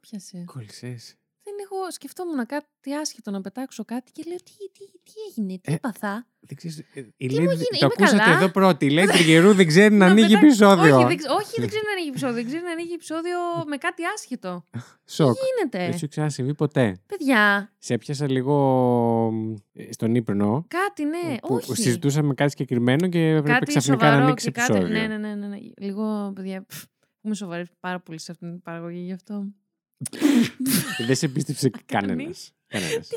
τώρα, κάτι με έπιασε. Κολλησές. Δεν έχω, σκεφτόμουν κάτι άσχετο να πετάξω κάτι και λέω τι, τι, τι έγινε, τι Ε, έπαθα; Δεν ξέρεις, ε, η Τι Lady- μου το γίνει, είμαι ακούσατε καλά; εδώ πρώτη. Η Lady Τριγερού δεν ξέρει να Να ανοίγει πετάξω- επεισόδιο. Όχι, δεν, ξε- όχι, δεν ξέρει να ανοίγει επεισόδιο. Δεν ξέρει να ανοίγει επεισόδιο με κάτι άσχετο. Σοκ. Γίνεται; Δεν σου ξανασυμβεί ποτέ. Παιδιά, Σε έπιασα λίγο ε, στον ύπνο. κάτι ναι, που όχι. συζητούσαμε κάτι συγκεκριμένο και έπρεπε κάτι ξαφνικά να σοβαρό ανοίξεις και κάτι. επεισόδιο. Ναι, ναι, ναι, ναι, ναι. Λίγο, παιδιά, πφ, είμαι σοβαρή πάρα πολύ σε αυτήν την παραγωγή γι' αυτό. Δεν σε πίστεψε κανένας. Κανείς. Κανένας.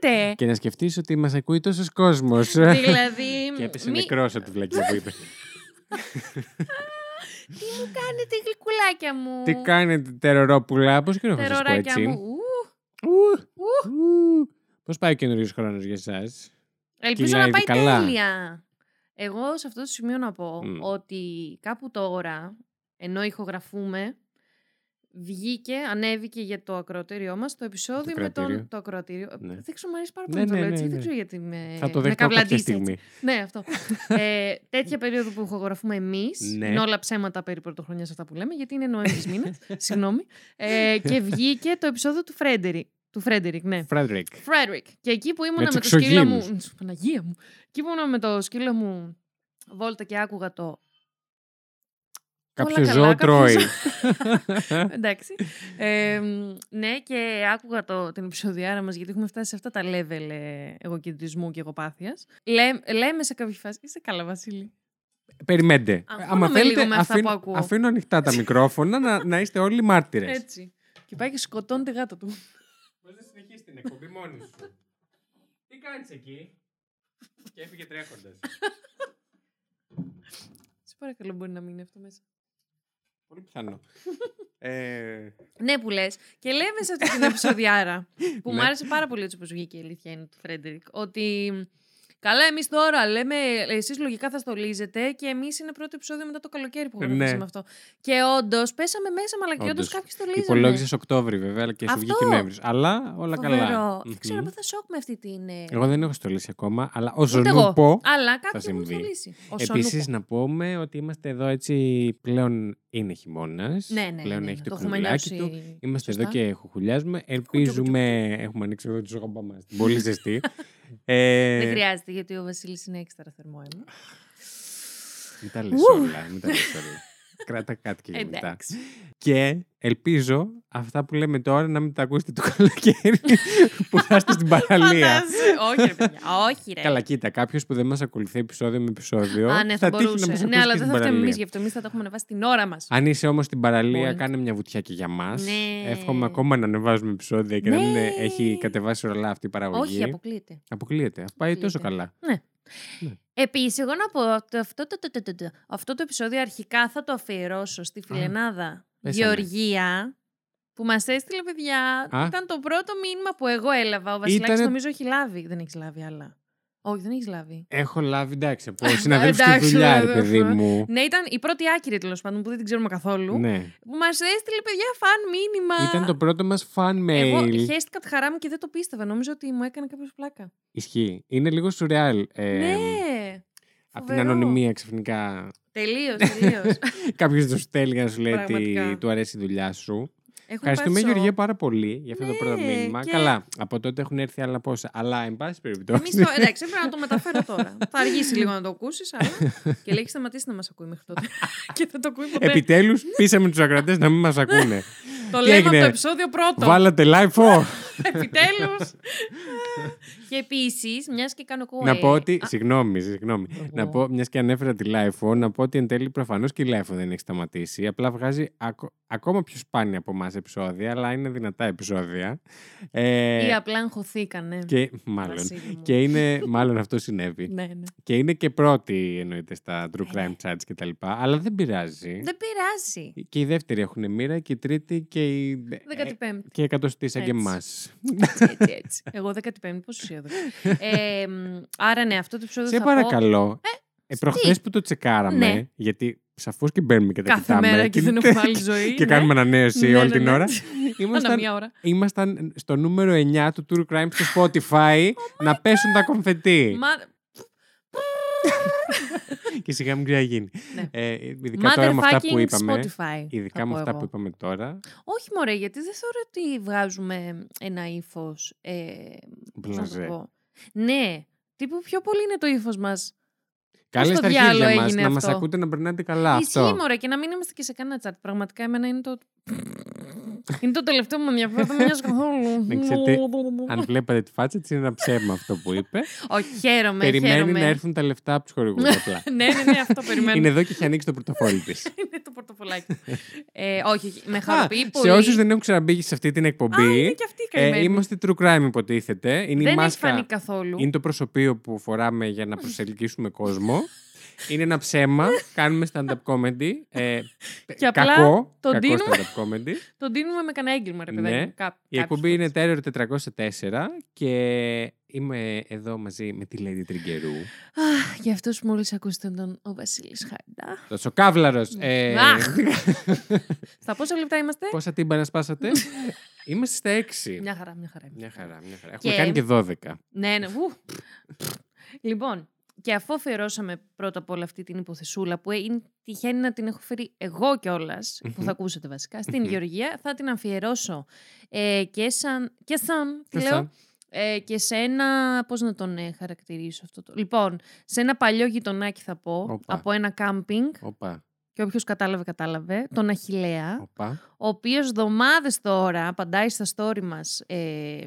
Κάνετε! Και να σκεφτείς ότι μας ακούει τόσος κόσμος. δηλαδή, και έπεσε μη- νεκρός από τη βλακία που είπε. Τι μου κάνετε, γλυκουλάκια μου; Τι κάνετε, τερορόπουλα, πώς και να σας πω Τεροράκια έτσι; μου. Ου, Πώς πάει ο καινούριος χρόνος για εσάς; Ελπίζω να Κυλάει πάει καλά. τέλεια. Εγώ σε αυτό το σημείο να πω Μμ. ότι κάπου τώρα, ενώ ηχογραφούμε, βγήκε, ανέβηκε για το ακροατήριό μας το επεισόδιο με ακροατήριο. τον... Το ακροατήριο. Ναι. Δεν ξέρω, μου αρέσει πάρα Ναι, πολύ να το ναι, λέω ναι, έτσι. ναι. Δεν ξέρω γιατί με, Θα το με δεχτώ κάποια καβλαντίσαι έτσι. στιγμή. Ναι, αυτό. ε, τέτοια περίοδο που ηχογραφούμε εμείς. Ναι. Είναι όλα ψέματα περί πρωτοχρονιάς αυτά που λέμε, γιατί είναι Νοέμβρης μήνας. Συγγνώμη. Ε, και βγήκε το επεισόδιο του Φρέντερικ. Του Φρέντερικ, ναι. Φρέντρικ. Φρέντρικ. Και εκεί που ήμουνα Με με, τους το σκύλο μου. εξωγήινους. Σου, Παναγία μου. Εκεί που ήμουνα με το σκύλο μου βόλτα και άκουγα το. Κάποιο Όλα καλά, ζώο κάποιος τρώει. Εντάξει. Ε, μ, ναι, και άκουγα το, την επεισοδιάρα μας, γιατί έχουμε φτάσει σε αυτά τα level ε, εγωκεντρισμού και εγωπάθειας. Λέ, λέμε σε κάποια φάση. Είσαι καλά, Βασίλη. Περιμένετε. Αγχώνομαι λίγο με αυτά που ακούω. αφήνω ανοιχτά τα μικρόφωνα να, να είστε όλοι μάρτυρες. Έτσι. Και πάει και σκοτώνει τη γάτα του. Μπορείς να συνεχίσεις την εκπομπή μόνη σου. Τι κάνεις εκεί; Και έφυγε τρέχοντας. Σε παρακαλώ, μπορεί να μείνει αυτό μέσα. Πολύ πιθανό. ε, Ναι, που λες. Και λέμε σε αυτή την επεισοδιάρα. που μου Ναι. άρεσε πάρα πολύ έτσι όπως βγήκε η αλήθεια είναι του Φρέντερικ. Ότι. Καλά, εμείς τώρα λέμε, εσείς λογικά θα στολίζετε και εμείς είναι πρώτο επεισόδιο μετά το καλοκαίρι που Ναι. γράψαμε αυτό. Και όντως πέσαμε μέσα, αλλά και όντως Όντως. κάποιοι στολίζανε. Υπολόγισε Οκτώβρη βέβαια, αλλά και σου Αυτό. βγήκε Νοέμβρη. Αλλά όλα Φοβερό. καλά. Δεν ξέρω, Μμμ. πάθα σοκ με αυτή την. ε, Εγώ δεν έχω στολίσει ακόμα, αλλά όσο Ούτε νου εγώ. πω. Αλλά κάποιοι έχουν συμβεί. στολίσει. Ο Επίσης, Σονούπο. να πούμε ότι είμαστε εδώ έτσι πλέον είναι χειμώνας. Ναι, ναι, πλέον ναι, έχει ναι, το, έχουμε κουνουλάκι του. νιώσει Είμαστε σωστά. εδώ και χουχουλιάζουμε. Ελπίζουμε. Έχουμε ανοίξει εδώ τη ζώγαμπα μα. Πολύ ζεστή. Ε, Δεν χρειάζεται γιατί ο Βασίλης είναι έξτρα θερμό αίμα. Μην τα λες Ου. όλα. Μην τα λες όλα. Κράτα κάτι και για μετά. Εντάξει. Και ελπίζω αυτά που λέμε τώρα να μην τα ακούσετε το καλοκαίρι που θα είστε στην παραλία. Φαντάζεσαι. Όχι, ρε παιδιά. Όχι, ρε. Καλά, κοίτα, κάποιος που δεν μας ακολουθεί επεισόδιο με επεισόδιο. Α, ναι, θα, τύχει μπορούσε. να μας ναι, ακούσει αλλά και δεν στην θα φταίμε εμείς παραλία. γι' αυτό. Εμείς θα το έχουμε ανεβάσει την ώρα μας. Αν είσαι όμως στην παραλία, Point. κάνε μια βουτιά και για μας. Ναι. Εύχομαι ακόμα να ανεβάζουμε επεισόδια και να μην Ναι. έχει κατεβάσει όλα αυτή η παραγωγή. Όχι, αποκλείεται. Αποκλείεται. Αυτό πάει τόσο Αποκλείεται. Καλά. Επίσης, εγώ να πω ότι αυτό το, το, το, το, το- αυτό το επεισόδιο αρχικά θα το αφιερώσω στη φιλενάδα πέσαμε. Γεωργία. Που μας έστειλε, παιδιά. Α. Ήταν το πρώτο μήνυμα που εγώ έλαβα. Ο Βασιλάκης Ήτανε- νομίζω έχει λάβει. Δεν έχεις λάβει άλλα. Όχι, δεν έχεις λάβει. Έχω λάβει εντάξει από συναδέλφους στη Εντάξει, δουλειά, ρε βέβαια. παιδί μου. Ναι, ήταν η πρώτη άκυρη τέλος πάντων που δεν την ξέρουμε καθόλου. ναι. Που μας έστειλε, παιδιά, φαν μήνυμα. Ήταν το πρώτο μας fan Εγώ mail. χαίστηκα τη χαρά μου και δεν το πίστευα. Νόμιζα ότι μου έκανε κάποιος πλάκα. Ισχύει. Είναι λίγο σουρεάλ. Ε, ναι. Από την φοβερό. ανωνυμία ξαφνικά. Τελείως, τελείως. Κάποιος το στέλνει για να σου λέει ότι Πραγματικά. του αρέσει η δουλειά σου. Ευχαριστούμε, Γεωργία, πάρα πολύ για αυτό το πρώτο Ναι, μήνυμα. και- Καλά, από τότε έχουν έρθει άλλα πόσα. Αλλά, εν πάση περιπτώσει. Εμείς το. Εντάξει, πρέπει να το μεταφέρω τώρα. Θα αργήσει λίγο να το ακούσεις, αλλά. και λέει: έχει σταματήσει να μας ακούει μέχρι τότε. και δεν το ακούει ποτέ. Επιτέλους, πείσαμε τους ακροατές να μην μας ακούνε. το τι λέμε από έγινε; το επεισόδιο πρώτο. Βάλατε live for. Επιτέλους. και επίσης, μιας και κάνω εγώ. να ε, πω ότι. α, Συγγνώμη, συγγνώμη. Να πω, μιας και ανέφερα τη LIFO, να πω ότι εν τέλει προφανώς και η LIFO δεν έχει σταματήσει. Απλά βγάζει ακο- ακόμα πιο σπάνια από εμάς επεισόδια, αλλά είναι δυνατά επεισόδια. Ε, Ή απλά αγχωθήκανε. και, μάλλον. Βασίλη μου. Και είναι, μάλλον αυτό συνέβη. Ναι, ναι. Και είναι και πρώτη εννοείται στα true Ναι, crime chats και τα λοιπά. Αλλά δεν πειράζει. Δεν πειράζει. Και οι δεύτεροι έχουν μοίρα και η τρίτη και η. 15η. Και η εκατοστή σαν και Έτσι. εμάς. Έτσι, έτσι, έτσι. Εγώ 15η, πόσο σου έδωσα. ε, μ, άρα ναι, αυτό το επεισόδιο Σε θα παρακαλώ. Ε, προχθές τι; που το τσεκάραμε, Ναι. γιατί σαφώς και μπαίνουμε και πω τα κάθε κοιτάμε. μέρα και δεν έχουμε άλλη ζωή. και ναι. κάνουμε ανανέωση Ναι, όλη ναι, την ναι. ώρα. Ανά Ήμασταν, μία ώρα. ήμασταν στο νούμερο 9 του True Crime στο Spotify να πέσουν τα κομφετή. Μα... και σιγά μην ξαναγίνει. Ναι. Ε, ειδικά τώρα με αυτά που Motherfucking είπαμε. Spotify. Ειδικά θα με πω αυτά εγώ. που είπαμε τώρα. Όχι, μωρέ, γιατί δεν θεωρώ ότι βγάζουμε ένα ύφος. Ε, πώς να το Μπλαζέ. πω. Ναι, τύπου πιο πολύ είναι το ύφος μας. Καλέ στο στα διάλο αρχίδια μας έγινε να μας αυτό; ακούτε να περνάτε καλά. Ισχύει, Αυτό. μωρέ, και να μην είμαστε και σε κανένα chat. Πραγματικά, εμένα είναι το. είναι το τελευταίο που με ενδιαφέρει. Δεν με νοιάζει καθόλου. Δεν ξέρετε, Αν βλέπατε τη φάτσα της, είναι ένα ψέμα αυτό που είπε. Όχι, χαίρομαι. Περιμένει χαίρομαι. να έρθουν τα λεφτά από τους χορηγούς. απλά. ναι, ναι, ναι, αυτό περιμένω. Είναι εδώ και έχει ανοίξει το πορτοφόλι της. Είναι το πορτοφολάκι. ε, όχι, όχι, με χαροποιεί πολύ. σε όσους δεν έχουν ξαναμπεί σε αυτή την Α, εκπομπή, είναι και αυτή η ε, καημένη. είμαστε true crime υποτίθεται. Είναι η Δεν έχει φανεί μάσκα. καθόλου. Είναι το προσωπείο που φοράμε για να προσελκύσουμε κόσμο. Είναι ένα ψέμα. Κάνουμε stand-up comedy. Ε, Και απλά κακό. τον κακό δίνουμε. stand-up comedy. Τον δίνουμε με κανένα έγκλημα, ρε παιδάκι. Ναι. μου. Κά- Η κάποιες εκπομπή είναι φορές. Terror 404 και είμαι εδώ μαζί με τη Lady Τριγκερού. Αχ, για αυτούς που μόλις ακούσατε τον ο Βασίλης Χαρντά. Τόσο καύλαρος. Ε, Αχ. Στα πόσα λεπτά είμαστε; πόσα τύμπανα σπάσατε. Είμαστε στα 6. Μια χαρά, μια χαρά. Μια χαρά, μια χαρά. Έχουμε Και- κάνει και 12. Ναι, ναι. Ου. λοιπόν, και αφού αφιερώσαμε πρώτα απ' όλα αυτή την υποθεσούλα που είναι, τυχαίνει να την έχω φέρει εγώ κιόλας, που Μμμ. θα ακούσετε βασικά, στην Μμμ. Γεωργία, θα την αφιερώσω ε, και σαν. και σαν. τι Και λέω, σαν. ε, και σε ένα. Πώς να τον ε, χαρακτηρίσω αυτό το. Λοιπόν, σε ένα παλιό γειτονάκι θα πω, Όπα. από ένα κάμπινγκ, Οπα, και όποιος κατάλαβε, κατάλαβε, τον Αχηλέα, οπα. ο οποίος εβδομάδες τώρα απαντάει στα story μας ε,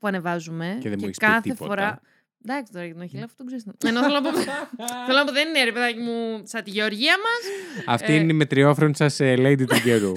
που ανεβάζουμε. Και δεν μου έχεις πει κάθε τίποτα. φορά. Εντάξει τώρα για τον Αχιλέα, αυτό τον ξέρεις. Ενώ θέλω να πω. θέλω να πω, δεν είναι ρε παιδάκι μου, σαν τη γεωργία μας. Αυτή Ε. είναι η μετριόφροντσα σε Lady Τριγκερού.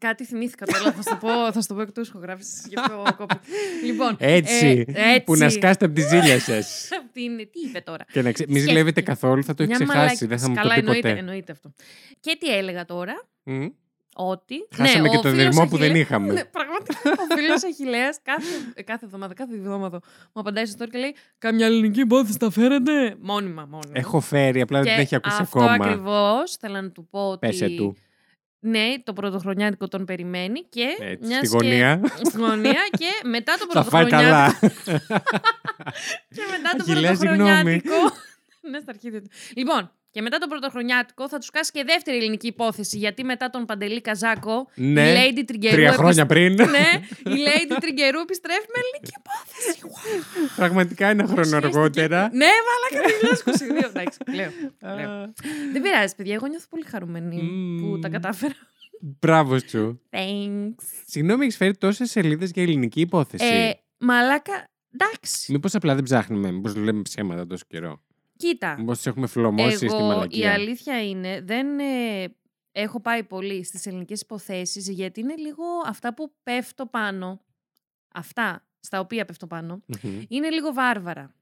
Κάτι θυμήθηκα τώρα, θα στο πω, θα στο πω εκτός ηχογράφησης, γι' αυτό κόπη. λοιπόν, Έτσι, ε, έτσι. Που να σκάσετε από τη ζήλια σας. Αυτή είναι, τι είπε τώρα; Και να ξε... Μην Σκέφτηκε. ζηλεύετε καθόλου, θα το έχεις Μια ξεχάσει. μαλακ- Δεν θα μου το Καλά, πει εννοείται, ποτέ. εννοείται αυτό. Και τι έλεγα τώρα, Μμ. Ότι. Χάσαμε ναι, και ο τον φίλος δεσμό που δεν Αχιλλέας- είχαμε. Ναι, πραγματικά. Ο φίλος Αχηλέα κάθε, κάθε εβδομάδα, κάθε εβδομάδα μου απαντάει στο story και λέει Καμιά ελληνική υπόθεση τα φέρετε; Μόνιμα, μόνιμα. Έχω φέρει, απλά δεν την έχει ακούσει αυτό ακόμα. ακριβώς θέλω να του πω ότι. Πέσε του. Ναι, το πρωτοχρονιάτικο τον περιμένει και. Έτσι, μιας στη γωνία. Και, στη γωνία και μετά το Θα φάει πρωτοχρονιάτικο. καλά. Και μετά το Αχιλλέα, συγγνώμη. πρωτοχρονιάτικο. ναι, στα αρχίδια του. Λοιπόν, και μετά το πρωτοχρονιάτικο θα τους κάσει και δεύτερη ελληνική υπόθεση. Γιατί μετά τον Παντελή Καζάκο, Ναι, η Lady Τριγκερού. Τρία χρόνια πριν. ναι, η Lady Τριγκερού επιστρέφει με ελληνική υπόθεση. Πραγματικά ένα χρόνο αργότερα. ναι, μαλάκα 2022. Εντάξει, λέω. λέω. Δεν πειράζει, παιδιά. Εγώ νιώθω πολύ χαρούμενη που τα Μμμ. κατάφερα. Μπράβο σου. Thanks. Συγγνώμη, έχεις φέρει τόσες σελίδες για ελληνική υπόθεση. Ε, μαλάκα, εντάξει. Μήπως απλά δεν ψάχνουμε, μήπως λέμε ψέματα τόσο καιρό. Κοίτα. Μήπως τις έχουμε φλωμώσει στη Εγώ, η μαλακία. αλήθεια είναι, δεν ε, έχω πάει πολύ στις ελληνικές υποθέσεις, γιατί είναι λίγο αυτά που πέφτω πάνω, αυτά στα οποία πέφτω πάνω, Μμμ. είναι λίγο βάρβαρα.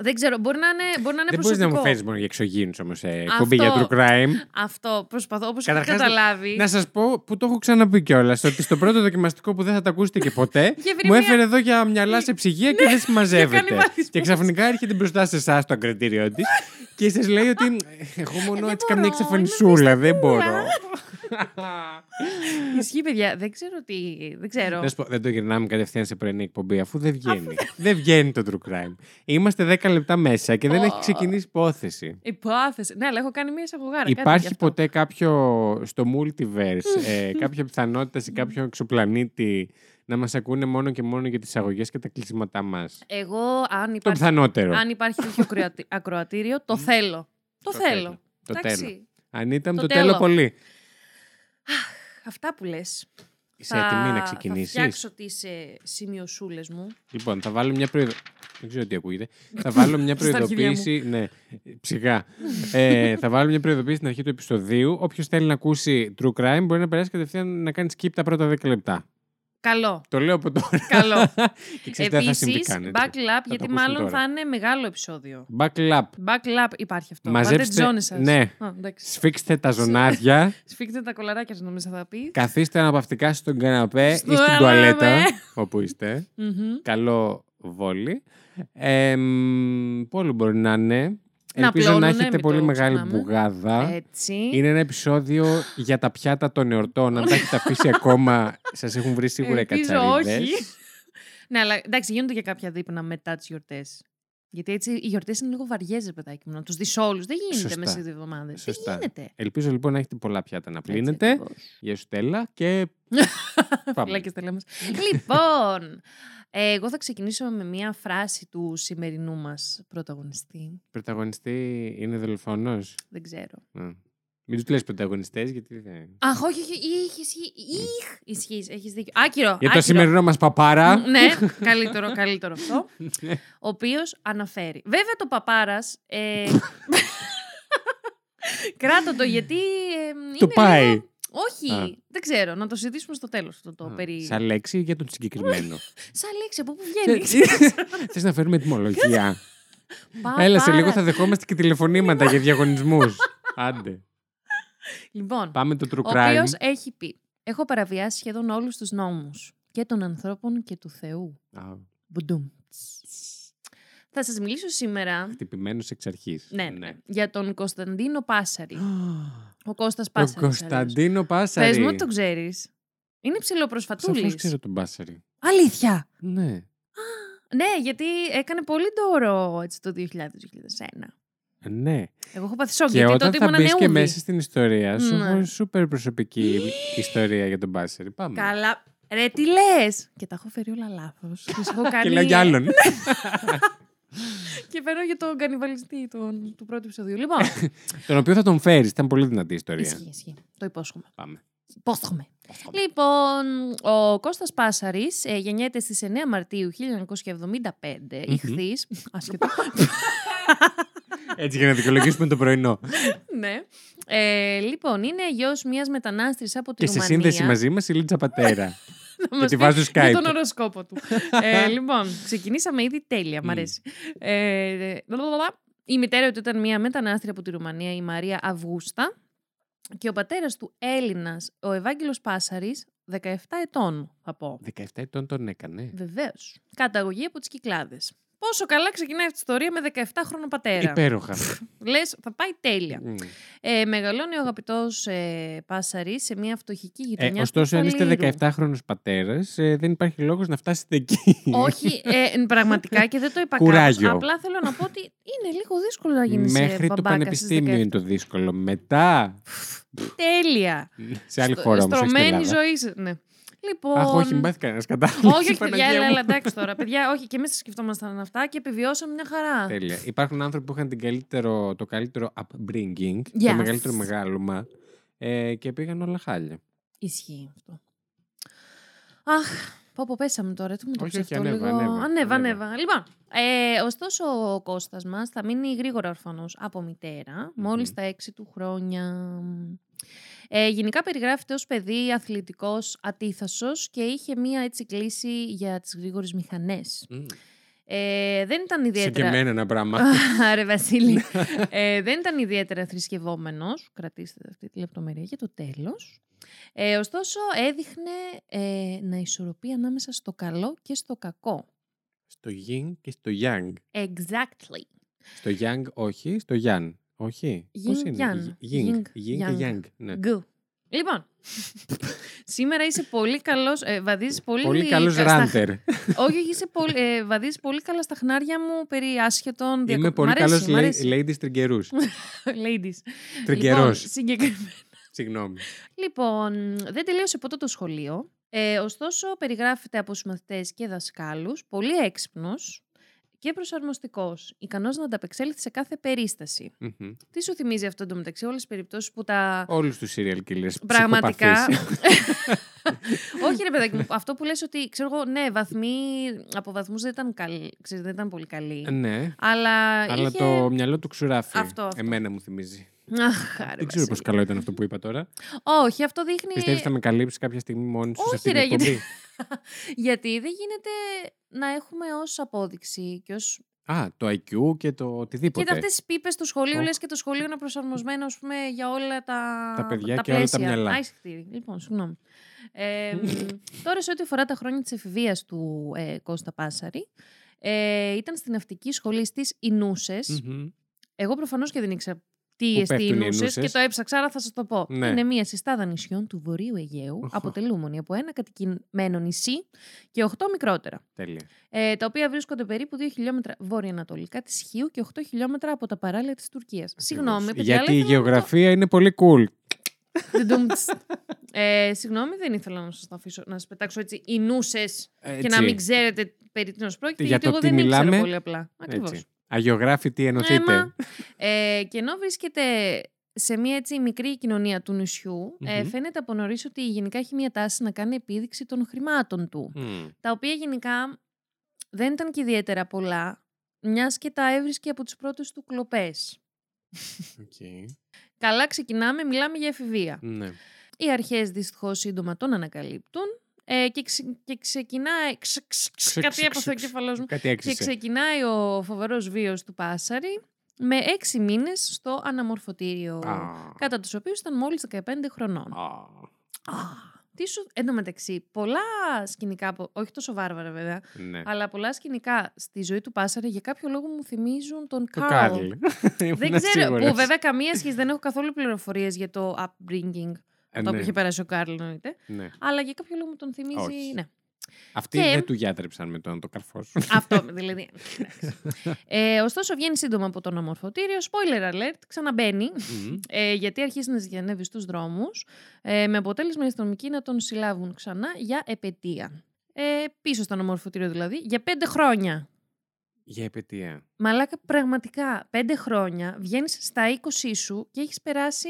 Δεν ξέρω, μπορεί να είναι, μπορεί να είναι Δεν μπορείς να μου προσωπικό. φέρεις μόνο για εξωγήινους όμως σε εκπομπή για Αυτό. true crime. Αυτό προσπαθώ, όπως έχετε Καταρχάς, καταλάβει. Να σας πω που το έχω ξαναπεί κιόλας. Ότι στο πρώτο δοκιμαστικό που δεν θα το ακούσετε και ποτέ, Είχε βρει μου μια- έφερε εδώ για μυαλά σε ψυγεία και δεν συμμαζεύεται. κανιβαλισμούς. και ξαφνικά έρχεται μπροστά σε εσάς το ακριτήριό της και σας λέει ότι «Ε, εγώ μόνο δεν έτσι καμιά μπορώ, εξαφανισούλα, δεν μπορώ. Ισχύει, παιδιά. Δεν ξέρω τι. Δεν ξέρω. Να σου πω, δεν το γυρνάμε κατευθείαν σε πρωινή εκπομπή, αφού δεν βγαίνει. δεν βγαίνει το true crime. Είμαστε 10 λεπτά μέσα και δεν έχει Ω. ξεκινήσει υπόθεση. Υπόθεση. Ναι, αλλά έχω κάνει μια εισαγωγάρα. κάτι γι' Υπάρχει αυτό. ποτέ κάποιο στο multiverse, ε, κάποια πιθανότητα σε κάποιο εξωπλανήτη να μας ακούνε μόνο και μόνο για τις αγωγές και τα κλεισίματά μας; Εγώ, αν Το υπάρχει, πιθανότερο. αν υπάρχει τέτοιο ακροατι- ακροατήριο, το θέλω. Το, Το θέλω. θέλω. Το Εντάξει. τέλο. Αν ήταν Το το, τέλο. τέλο πολύ. Αυτά που λες. Είσαι έτοιμη να ξεκινήσεις. Θα φτιάξω τις ε, σημειωσούλες μου. Λοιπόν, θα βάλω μια προειδοποίηση. Δεν ξέρω τι ακούγεται. θα βάλω μια Στα αρχίδια μου. προειδοποίηση. ναι, ψυχά. ε, θα βάλω μια προειδοποίηση στην αρχή του επεισοδίου. Όποιος θέλει να ακούσει true crime μπορεί να περάσει κατευθείαν να κάνει skip τα πρώτα 10 λεπτά. Καλό. Το λέω από τώρα. Καλό. και ξέρεις, δεν θα συμβεί Επίσης, καν. έτσι. backlap, το γιατί ακούσουμε μάλλον τώρα. θα είναι μεγάλο επεισόδιο. Backlap. Backlap υπάρχει αυτό. Μαζέψτε- Βάλτε τις ζώνες σας. ναι. Α, εντάξει. Σφίξτε τα ζωνάρια. Σφίξτε τα κολαράκια σας νομίζω θα πεις. καθίστε αναπαυτικά στον καναπέ ή Στο στην καναπέ. τουαλέτα. όπου είστε. Μμμ. Καλό βόλι. Ε, μ, πού άλλο μπορεί να είναι. Να Ελπίζω να πλώνουνε, έχετε μην πολύ το μεγάλη ξεχνάμε. μπουγάδα. Έτσι. Είναι ένα επεισόδιο για τα πιάτα των εορτών. Αν τα έχετε αφήσει ακόμα, σας έχουν βρει σίγουρα οι Ελπίζω κατσαρίδες. όχι. ναι, αλλά εντάξει, γίνονται και κάποια δείπνα μετά τις γιορτές. Γιατί έτσι οι γιορτές είναι λίγο βαριές, ρε παιδάκι μου. Να τους δεις όλους. Δεν γίνεται Σωστά. μέσα σε δύο εβδομάδες. Δεν Σωστά. γίνεται. Ελπίζω λοιπόν να έχετε πολλά πιάτα να Έτσι πλύνετε. ακριβώς. Γεια σου Στέλλα και πάμε. Φυλάκια στα λέμε. λοιπόν, ε, εγώ θα ξεκινήσω με μια φράση του σημερινού μας πρωταγωνιστή. Πρωταγωνιστή είναι δολοφόνος; Δεν ξέρω. Α. Μην τους λες πρωταγωνιστές γιατί δεν... Αχ, όχι, όχι, είχ, ισχύει. Είχ, ισχύει, έχεις δίκιο. Άκυρο. Για το άκυρο. σημερινό μας παπάρα. ναι, καλύτερο, καλύτερο αυτό. ο οποίος αναφέρει. Βέβαια το παπάρας. Ε, κράτα το γιατί. ε, Του είναι πάει. Λίγο- Όχι, Α. δεν ξέρω. Να το συζητήσουμε στο τέλος αυτό το Α, περί. Σαν λέξη για τον συγκεκριμένο; Σαν λέξη, από πού βγαίνει; Θες να φέρουμε ετοιμολογία; Παπάρα. Έλα, σε λίγο θα δεχόμαστε και τηλεφωνήματα για διαγωνισμούς. Άντε. Λοιπόν, Πάμε το true ο crime. οποίος έχει πει: Έχω παραβιάσει σχεδόν όλους τους νόμους και των ανθρώπων και του Θεού. Α, Μπουντούμ. Θα σας μιλήσω σήμερα Χτυπημένος εξ αρχής. ναι, ναι, για τον Κωνσταντίνο Πάσαρη. Ο Κώστας Ο Πάσαρης. αλλιώς. Κωνσταντίνο Πάσαρη. Πες μου ότι τον ξέρεις. Είναι Σαφώς ψηλοπροσφατούλης. ξέρω τον Πάσαρη. Αλήθεια. Ναι. Ναι, γιατί έκανε πολύ ντόρο έτσι, το 2000-2001. Ε, Ναι. Εγώ έχω πάθει σοκ, Και γιατί όταν τότε θα ήμουν μπεις νεούδη. και μέσα στην ιστορία σου, Ναι. έχω σούπερ προσωπική ιστορία για τον Πάσαρη. Πάμε. Καλά. Ρε, τι λες. Και τα έχω φέρει όλα λάθος. Τους έχω κάνει... Και λέω για άλλον. Και φέρω για τον κανιβαλιστή τον, του πρώτου επεισοδίου. Λοιπόν, τον οποίο θα τον φέρεις. Ήταν πολύ δυνατή η ιστορία. ισχύει, ισχύει. Το υπόσχομαι. Πάμε. Υπόσχομαι. Λοιπόν, ο Κώστας Πάσαρης ε, γεννιέται στις 9 Μαρτίου 1975, ηχθείς, άσχετο, Έτσι για να δικαιολογήσουμε το πρωινό. ναι. Ε, λοιπόν, είναι γιος μιας μετανάστρης από τη και σε Ρουμανία. σύνδεση μαζί μας η Λίτσα Πατέρα. Να μας γιατί πει βάζω Για Skype. τον οροσκόπο του. ε, λοιπόν, ξεκινήσαμε ήδη τέλεια, μ' Μμ. αρέσει. Ε, λαλαλα. η μητέρα του ήταν μια μετανάστρια από τη Ρουμανία, η Μαρία Αυγούστα. Και ο πατέρας του Έλληνας, ο Ευάγγελος Πάσαρης, 17 ετών, θα πω. 17 ετών τον έκανε. Βεβαίως. Καταγωγή από τις Κυκλάδες. Πόσο καλά ξεκινάει αυτή η ιστορία με 17χρονο πατέρα. Υπέροχα. Λες, θα πάει τέλεια. Μμ. Ε, μεγαλώνει ο αγαπητός ε, Πάσαρη σε μια φτωχική Ε, γειτονιά. ωστόσο, αν του είστε Φαλήρου. 17χρονο πατέρας, δεν υπάρχει λόγος να φτάσετε εκεί. Όχι, ε, πραγματικά και δεν το είπα Κουράγιο. κάπως. Απλά θέλω να πω ότι είναι λίγο δύσκολο να γίνει Μέχρι το πανεπιστήμιο είναι το δύσκολο. Μετά. Τέλεια. σε άλλη Στο- χώρα όμως. Στρωμένη ζωή. σε- Ναι. Λοιπόν. Αχ, όχι, μην πάθει κανένας κατάλογο. όχι, όχι, παιδιά, έλα, έλα, εντάξει τώρα. Παιδιά, όχι, και εμείς σκεφτόμασταν αυτά και επιβιώσαμε μια χαρά. Τέλεια. Υπάρχουν άνθρωποι που είχαν την καλύτερο, το καλύτερο upbringing, Yes. το μεγαλύτερο μεγάλωμα ε, και πήγαν όλα χάλια. Ισχύει αυτό. Αχ, πω πω πέσαμε τώρα. Τι μου το Όχι, πεις όχι, αυτό ανέβα, λίγο. ανέβα, ανέβα, ανέβα. ανέβα. Λοιπόν, ε, ωστόσο ο Κώστας μας θα μείνει γρήγορα ορφανός από μητέρα, μόλις Μμμ. τα έξι του χρόνια. Ε, γενικά περιγράφεται ως παιδί αθλητικός ατίθασος και είχε μία έτσι κλίση για τις γρήγορες μηχανές. Ε, δεν ήταν Σε και ιδιαίτερα... εμένα ένα πράγμα. Άρε Βασίλη. ε, δεν ήταν ιδιαίτερα θρησκευόμενος. Κρατήστε αυτή τη λεπτομέρεια για το τέλος. Ε, ωστόσο έδειχνε ε, να ισορροπεί ανάμεσα στο καλό και στο κακό. στο yin και στο yang. Exactly. Στο yang όχι, στο yang. Όχι. Πώς Yin, είναι; yang. Yin, Yin, yin και yang. yang. Ναι. Γκου. Λοιπόν, σήμερα είσαι πολύ καλός, ε, βαδίζεις πολύ... Πολύ καλός κα- στα- ράντερ. Όχι, όχι, είσαι πολύ, ε, βαδίζεις πολύ καλά στα χνάρια μου περί άσχετων διακοπ- Είμαι πολύ Μ' αρέσει, καλός μ' αρέσει. ladies τριγκερούς. Ladies. Τριγκερός. Λοιπόν, συγκεκριμένα. Συγγνώμη. Λοιπόν, δεν τελείωσε ποτέ το σχολείο. Ε, ωστόσο, περιγράφεται από του μαθητέ και δασκάλους, πολύ έξυπνος και προσαρμοστικός, ικανός να ανταπεξέλθει σε κάθε περίσταση. Μμμ. Τι σου θυμίζει αυτό το μεταξύ, όλες τις περιπτώσεις που τα... Όλους τους serial killers. Πραγματικά. ψυχοπαθείς. Όχι ρε παιδάκι μου, αυτό που λες ότι, ξέρω εγώ, ναι, βαθμοί από βαθμούς δεν ήταν, καλή, ξέρεις, δεν ήταν πολύ καλή. ναι. αλλά Αλλά είχε... το μυαλό του ξουράφι. Αυτό, αυτό. Εμένα μου θυμίζει. Αχ, άρε, Δεν ξέρω Βασίλη. πώς καλό ήταν αυτό που είπα τώρα. Όχι, αυτό δείχνει... Πιστεύεις θα με καλύψει κάποια στιγμή μόνη σου σε Όχι, αυτή την ρε, γιατί- εκπομπή. Γιατί δεν γίνεται να έχουμε ως απόδειξη και ως Α, το IQ και το οτιδήποτε. Κοίτα αυτές τις πίπες του σχολείου, Οχ. λες και το σχολείο είναι προσαρμοσμένο ας πούμε, για όλα τα, Τα παιδιά και όλα τα πλαίσια. μυαλά. Άισι κτήρι. Λοιπόν, συγγνώμη. Ε, μ, τώρα σε ό,τι αφορά τα χρόνια της εφηβείας του ε, Κώστα Πάσαρη, ε, ήταν στην ναυτική σχολή στις Ινούσες. Μμμ. Εγώ προφανώς και δεν ήξερα τι Πού εστί οι πέφτουν οι νούσες και νούσες. το έψαξα, άρα θα σας το πω. Ναι. Είναι μια συστάδα νησιών του Βορείου Αιγαίου, Οχο. αποτελούμενη από ένα κατοικημένο νησί και 8 μικρότερα, Τέλεια. ε, τα οποία βρίσκονται περίπου 2 χιλιόμετρα βόρεια-ανατολικά της Χίου και 8 χιλιόμετρα από τα παράλια της Τουρκίας. Συγγνώμη, παιδιά, Γιατί αλλά η ήθελα να το- γεωγραφία είναι πολύ cool. Ντουντουμτς. ε, συγγνώμη, δεν ήθελα να σας τα αφήσω, να σας πετάξω έτσι οι νούσες και να Έτσι. μην ξέρετε περί τίνος πρόκειται, Για γιατί το εγώ τι δεν ήξερα μιλάμε, πολύ απλά. Ακριβώς. Έτσι. Αγιογράφητοι ενωθείτε. Έμα, ε, και ενώ βρίσκεται σε μια έτσι μικρή κοινωνία του νησιού, ε, Μμμ. φαίνεται από νωρίς ότι γενικά έχει μια τάση να κάνει επίδειξη των χρημάτων του. Μμ. Τα οποία γενικά δεν ήταν και ιδιαίτερα πολλά, μιας και τα έβρισκε από τις πρώτες του κλοπές. Οκ. Καλά ξεκινάμε, μιλάμε για εφηβεία. Ναι. Οι αρχές δυστυχώς σύντομα τον ανακαλύπτουν ε, και, ξε- και ξεκινάει... Ξε, ξε, ξε, Ξε- κάτι ξε- έπαθε ο ξε- κεφαλός μου. Κάτι Και έξυσε. ξεκινάει ο φοβερός βίος του Πάσαρη με έξι μήνες στο αναμορφωτήριο. Α. Κατά τους οποίους ήταν μόλις 15 χρονών. Α. Α, τι σου... Εν τω μεταξύ, πολλά σκηνικά, που- όχι τόσο βάρβαρα βέβαια, Ναι. αλλά πολλά σκηνικά στη ζωή του Πάσαρη για κάποιο λόγο μου θυμίζουν τον Το Καρλ. Κάρλ. Δεν Ήμουν ξέρω, σίγουρος. που βέβαια καμία σχέση δεν έχω καθόλου πληροφορίες για το upbringing, Ε, το που ναι, είχε περάσει ο Καρλ εννοείται, ναι. αλλά για κάποιο λόγο μου τον θυμίζει, Όχι. ναι. Αυτοί Και- δεν του γιάτρεψαν με τον το καρφός σου. Αυτό δηλαδή. εντάξει. ε, ωστόσο, βγαίνει σύντομα από το αναμορφωτήριο. Spoiler alert, ξαναμπαίνει. Μμμ. Ε, γιατί αρχίζει να ζητιανεύει στους δρόμους ε, με αποτέλεσμα οι αστυνομικοί να τον συλλάβουν ξανά για επαιτία. Ε, πίσω στο αναμορφωτήριο δηλαδή, για πέντε χρόνια. Για επαιτία. Μαλάκα, πραγματικά, πέντε χρόνια βγαίνεις στα 20 σου και έχεις περάσει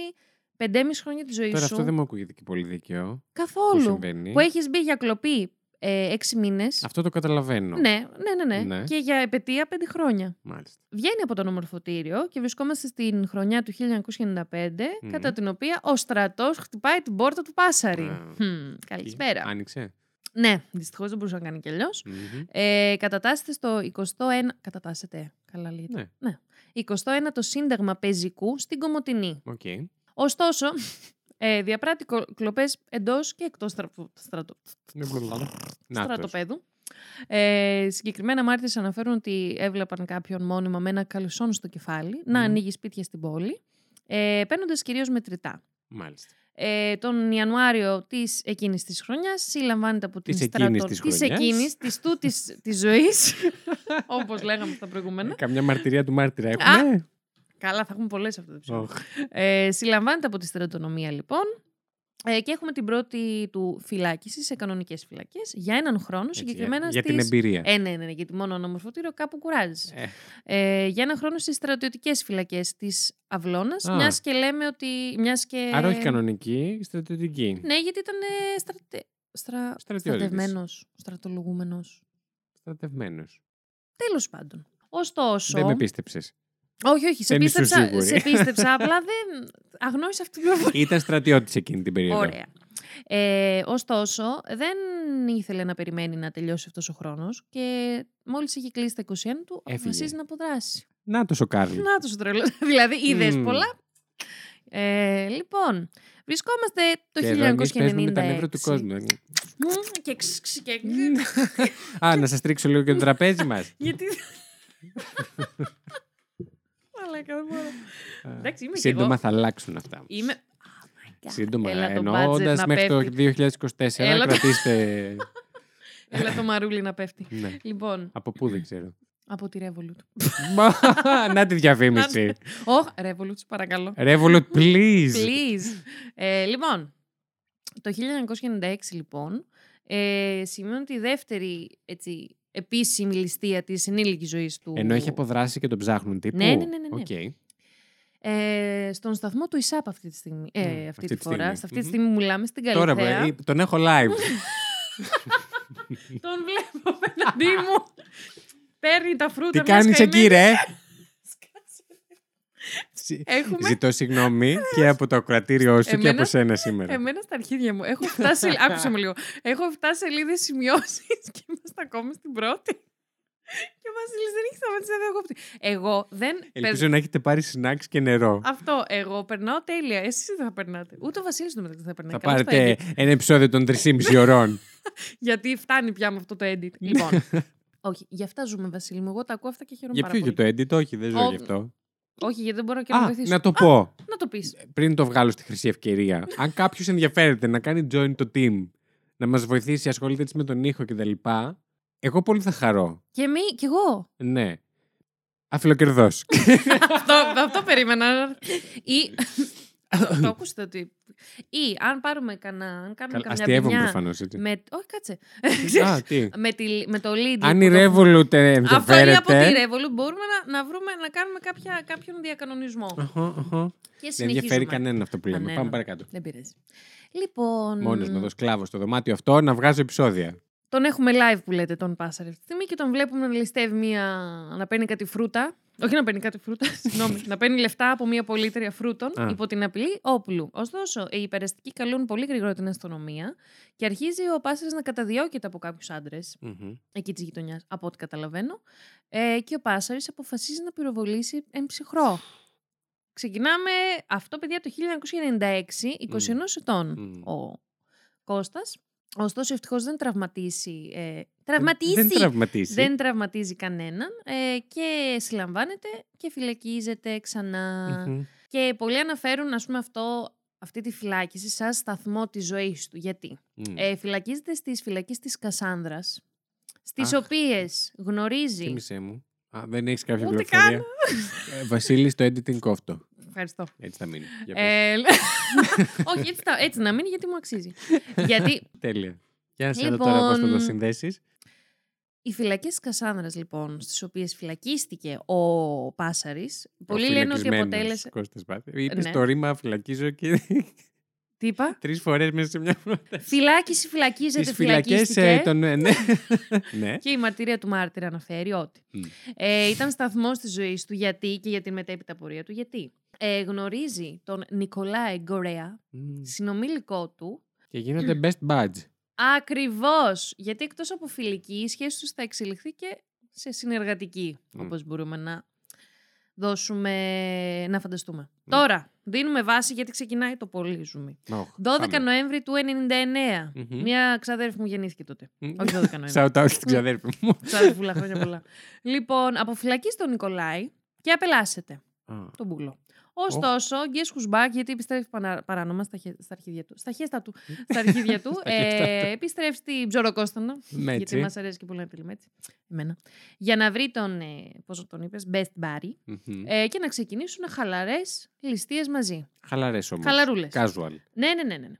5,5 χρόνια της ζωής Τώρα σου. αυτό δεν μου ακούγεται και πολύ δίκαιο. Που Καθόλου. συμβαίνει. Που έχεις μπει για κλοπή ε, 6 μήνες. Αυτό το καταλαβαίνω. Ναι, ναι, ναι, ναι, Ναι. Και για επαιτία 5 χρόνια. Μάλιστα. Βγαίνει από το νομορφωτήριο και βρισκόμαστε στην χρονιά του 1995, Μμμ. κατά την οποία ο στρατός χτυπάει την πόρτα του Πάσαρη. Α. Χμ, καλησπέρα. Άνοιξε. Ναι, δυστυχώς δεν μπορούσε να κάνει κι αλλιώς. Μμμ. Ε, κατατάσσεται στο 21. Κατατάσσεται. Καλά λέγεται. Ναι. 21ο Σύνταγμα Πεζικού στην Κομωτινή. Οκ. Ωστόσο, ε, διαπράττει κλοπές εντός και εκτός στρατο, στρατο, Νάτος. στρατοπέδου. Ε, συγκεκριμένα μάρτυρες αναφέρουν ότι έβλεπαν κάποιον μόνιμα με ένα καλσόν στο κεφάλι να Μμμ. ανοίγει σπίτια στην πόλη, ε, παίρνοντας κυρίως μετρητά. Μάλιστα. Ε, τον Ιανουάριο της εκείνης της χρονιάς συλλαμβάνεται από την Της εκείνης στρατο... της της χρονιάς. εκείνης, της τούτης της ζωής, όπως λέγαμε στα προηγούμενα. Καμιά μαρτυρία του μάρτυρα έχουμε; Καλά, θα έχουμε πολλές αυτό το επεισόδιο. Οχ. Ε, συλλαμβάνεται από τη στρατονομία λοιπόν ε, και έχουμε την πρώτη του φυλάκιση σε κανονικές φυλακές για έναν χρόνο Έτσι, συγκεκριμένα για στις... την εμπειρία. Ε, ναι, ναι, ναι, γιατί μόνο ένα μορφωτήριο κάπου κουράζει. Ε, Ε, για έναν χρόνο στις στρατιωτικές φυλακές της Αυλώνας. Α. Μιας και λέμε ότι. Μιας και... Άρα όχι κανονική, στρατιωτική. Ναι, γιατί ήταν ε, στρατε... στρα... Στρατιώτης. στρατευμένος, στρατολογούμενος. Στρατευμένος. Τέλος πάντων. Ωστόσο. Δεν με πίστεψες. Όχι, όχι, σε Δεν ήσουν πίστεψα, σίγουρη. σε πίστεψα, απλά δεν αγνώρισα αυτή την πληροφορία. Ήταν στρατιώτης εκείνη την περίοδο. Ωραία. Ε, ωστόσο, δεν ήθελε να περιμένει να τελειώσει αυτός ο χρόνος και μόλις είχε κλείσει τα 21 του, Έφυγε. αποφασίζει να αποδράσει. Να το ο Κάρλ. Να το τρελό. δηλαδή, είδες Μμμ. πολλά. Ε, λοιπόν, βρισκόμαστε το Και εδώ εμείς 1996. παίζουμε με τα νεύρα του κόσμου. Μμμ, και ξ, ξ, και... Α, να σας τρίξω λίγο και το τραπέζι μας. Γιατί... Αλλά δεν μπορώ. Εντάξει, είμαι κι Σύντομα εγώ. θα αλλάξουν αυτά. Είμαι... Oh my God. Σύντομα, Έλα το εννοώντα budget να μέχρι το πέφτει. 2024, Έλα το- κρατήστε. Έλα το μαρούλι να πέφτει. ναι. Λοιπόν, Από πού δεν ξέρω. από τη Revolut. Μα, να τη διαφήμιση. Όχι, Revolut, παρακαλώ. Revolut, please. Please. Ε, λοιπόν, το 1996 λοιπόν, ε, σημαίνει τη δεύτερη έτσι, επίσημη ληστεία της ενήλικης ζωής του. Ενώ έχει αποδράσει και τον ψάχνουν τύπου; Ναι, ναι, ναι, ναι, ναι. Οκ. Ε, στον σταθμό του ΙΣΑΠ αυτή τη στιγμή. Ε, Μμ, αυτή, τη φορά. Σε αυτή τη Μμμ. στιγμή που μιλάμε στην Τώρα Καλλιθέα. ε, τον έχω live. Τον βλέπω απέναντί μου. Παίρνει τα φρούτα. Τι μιας κάνεις καημένης. εκεί, ρε; Ζη- Έχουμε Ζητώ συγγνώμη και από το κρατήριό σου και Εμένα- από σένα σήμερα. Εμένα στα αρχίδια μου. Έχω φτάσει. άκουσε με λίγο. Έχω φτάσει σελίδες σημειώσεις και είμαστε ακόμη στην πρώτη. Και ο Βασίλης δεν έχει σταματήσει να διακόπτει. Εγώ δεν. Ελπίζω να έχετε πάρει snacks και νερό. Αυτό. Εγώ περνάω τέλεια. Εσείς δεν θα περνάτε. Ούτε ο Βασίλης το μεταξύ θα περνάει. Θα Καλώς το πάρετε edit. ένα επεισόδιο των 3,5 ωρών. Γιατί φτάνει πια με αυτό το edit. λοιπόν. Όχι, γι' αυτά ζούμε, Βασίλη μου. Εγώ τα ακούω αυτά και χαίρομαι για πάρα ποιο πολύ. για το edit, όχι, δεν ζω Ο- γι' αυτό. Όχι, γιατί δεν μπορώ και να Α, βοηθήσω. να το πω. Να το πεις. Πριν το βγάλω στη χρυσή ευκαιρία. Αν κάποιος ενδιαφέρεται να κάνει join το team, να μας βοηθήσει, ασχολείται έτσι με τον ήχο κτλ. Εγώ πολύ θα χαρώ. Και, εμεί, κι εγώ. Ναι. Αφιλοκερδός. αυτό, αυτό περίμενα. Ή. το ακούσετε ότι. Ή αν πάρουμε κανένα. Αν κάνουμε καμιά Αστείευομαι ποινιά προφανώς έτσι. Με... Όχι, κάτσε. Α, τι. με, τη, με το lead. Αν που η το- Revolut Αυτό ε, ή από τη ενδιαφέρεται. Revolut μπορούμε να, να βρούμε να κάνουμε κάποια, κάποιον διακανονισμό. Αχα, αχα. Και Δεν συνεχίζουμε. ενδιαφέρει κανέναν αυτό που λέμε. Κανέναν. Πάμε παρακάτω. Δεν πειράζει. Λοιπόν. Μόνος με το σκλάβο στο δωμάτιο αυτό να βγάζω επεισόδια. Τον έχουμε live που λέτε τον Πάσαρ αυτή τη στιγμή και τον βλέπουμε να ληστεύει μία. να παίρνει κάτι φρούτα. Όχι να παίρνει κάτι φρούτα, συγγνώμη. να παίρνει λεφτά από μία πολύτρια φρούτων Α. υπό την απειλή όπλου. Ωστόσο, οι υπεραστικοί καλούν πολύ γρήγορα την αστυνομία και αρχίζει ο Πάσαρ να καταδιώκεται από κάποιους άντρες Μμμ. εκεί της γειτονιάς, από ό,τι καταλαβαίνω. Ε, και ο Πάσαρης αποφασίζει να πυροβολήσει εν ψυχρό. Ξεκινάμε αυτό, παιδιά, το 1996, 21 ετών Μμ. ο Κώστας. Ωστόσο, ευτυχώς δεν τραυματίσει. Ε, Δεν τραυματίσει! τραυματίσει. Δεν τραυματίζει κανέναν ε, και συλλαμβάνεται και φυλακίζεται ξανά. Μμμ. Και πολλοί αναφέρουν, ας πούμε, αυτό, αυτή τη φυλάκιση σαν σταθμό της ζωής του. Γιατί; Μμ. Ε, φυλακίζεται στις φυλακές της Κασάνδρας, στις Αχ. οποίες γνωρίζει... Θύμησέ μου. Α, δεν έχεις κάποια Ούτε πληροφορία; Ε, Βασίλη, το editing κόφτο. Ευχαριστώ. Έτσι θα μείνει. Για πες. Ε, όχι, έτσι, θα- έτσι να μείνει γιατί μου αξίζει. γιατί Τέλεια. Για να σε δω τώρα πώς θα το Λοιπόν, συνδέσεις. οι φυλακές της Κασάνδρας, λοιπόν, στις οποίες φυλακίστηκε ο Πάσαρης, Ο πολλοί λένε ότι φυλακισμένος αποτέλεσε... Κώστας Πάθη. Είπες Ναι. το ρήμα φυλακίζω και Τι είπα; τρεις φορές μέσα σε μια πρόταση. Φυλάκιση, φυλακίζεται, Τις φυλακές φυλακίστηκε. ε, των... ε, Ναι. ναι. Και η μαρτυρία του μάρτυρα αναφέρει ότι Μμ. ε, ήταν σταθμός της ζωής του. Γιατί και για την μετέπειτα πορεία του. Γιατί; Ε, γνωρίζει τον Νικολάη Γκορέα, Μμ. συνομιλικό του. Και γίνονται best buds. Ακριβώς! Γιατί εκτός από φιλική, η σχέση τους θα εξελιχθεί και σε συνεργατική, Μμ. όπως μπορούμε να δώσουμε, να φανταστούμε. Τώρα, δίνουμε βάση γιατί ξεκινάει το πολύ ζουμί. Οχ, 12 πάμε. Νοέμβρη του 99. Μμμ. Μια ξαδέρφη μου γεννήθηκε τότε. Μμ. Όχι 12 Νοέμβρη. Shout out στην ξαδέρφη μου. Ξαδέρφουλα, χρόνια πολλά. λοιπόν, αποφυλακείς τον Νικολάη και απελάσσεται Α, τον πουλό. Ωστόσο, guess who's back, γιατί επιστρέφει παρα- παράνομα στα, χε- στα αρχίδια του. Στα χέστα του. Στα αρχίδια του. Στα χέστα ε, επιστρέφει στην Ψωροκώσταινα. με Γιατί έτσι. μας αρέσει και πολύ να τη λέμε έτσι. Εμένα. Για να βρει τον, ε, πώς τον είπες, best buddy Μμμ. ε, και να ξεκινήσουν χαλαρές ληστείες μαζί. Χαλαρές όμως. Χαλαρούλες. Casual. Ναι, ναι, ναι, ναι. ναι.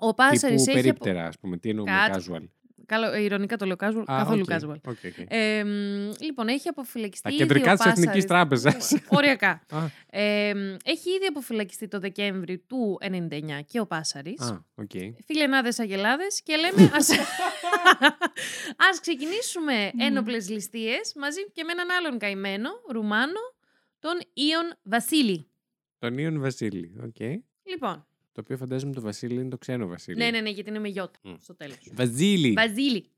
Ο Πάσαρης Τύπου έχει... απο- περίπτερα, ας πούμε. Τι εννοούμε Κάτσε. casual. Καλό, ε, ειρωνικά το λέω casual, Α, καθόλου οκ. casual. Οκ, οκ. Ε, μ, λοιπόν, έχει αποφυλακιστεί. Τα ήδη κεντρικά ο της Εθνικής Πάσαρης. Τράπεζας. Οριακά. Α, Ε, μ, έχει ήδη αποφυλακιστεί το Δεκέμβρη του 99 και ο Πάσαρης. Α, οκ. Φιλενάδες αγελάδες και λέμε ας, ας ξεκινήσουμε ένοπλες ληστείες μαζί και με έναν άλλον καημένο, Ρουμάνο, τον Ιον Βασίλη. Τον Ιων Βασίλη. Οκ. Λοιπόν, Το οποίο φαντάζομαι το Βασίλη είναι το ξένο Βασίλη. ναι, ναι, ναι, γιατί είναι με γιώτα Μμ. στο τέλος. Βασίλη. Βασίλη.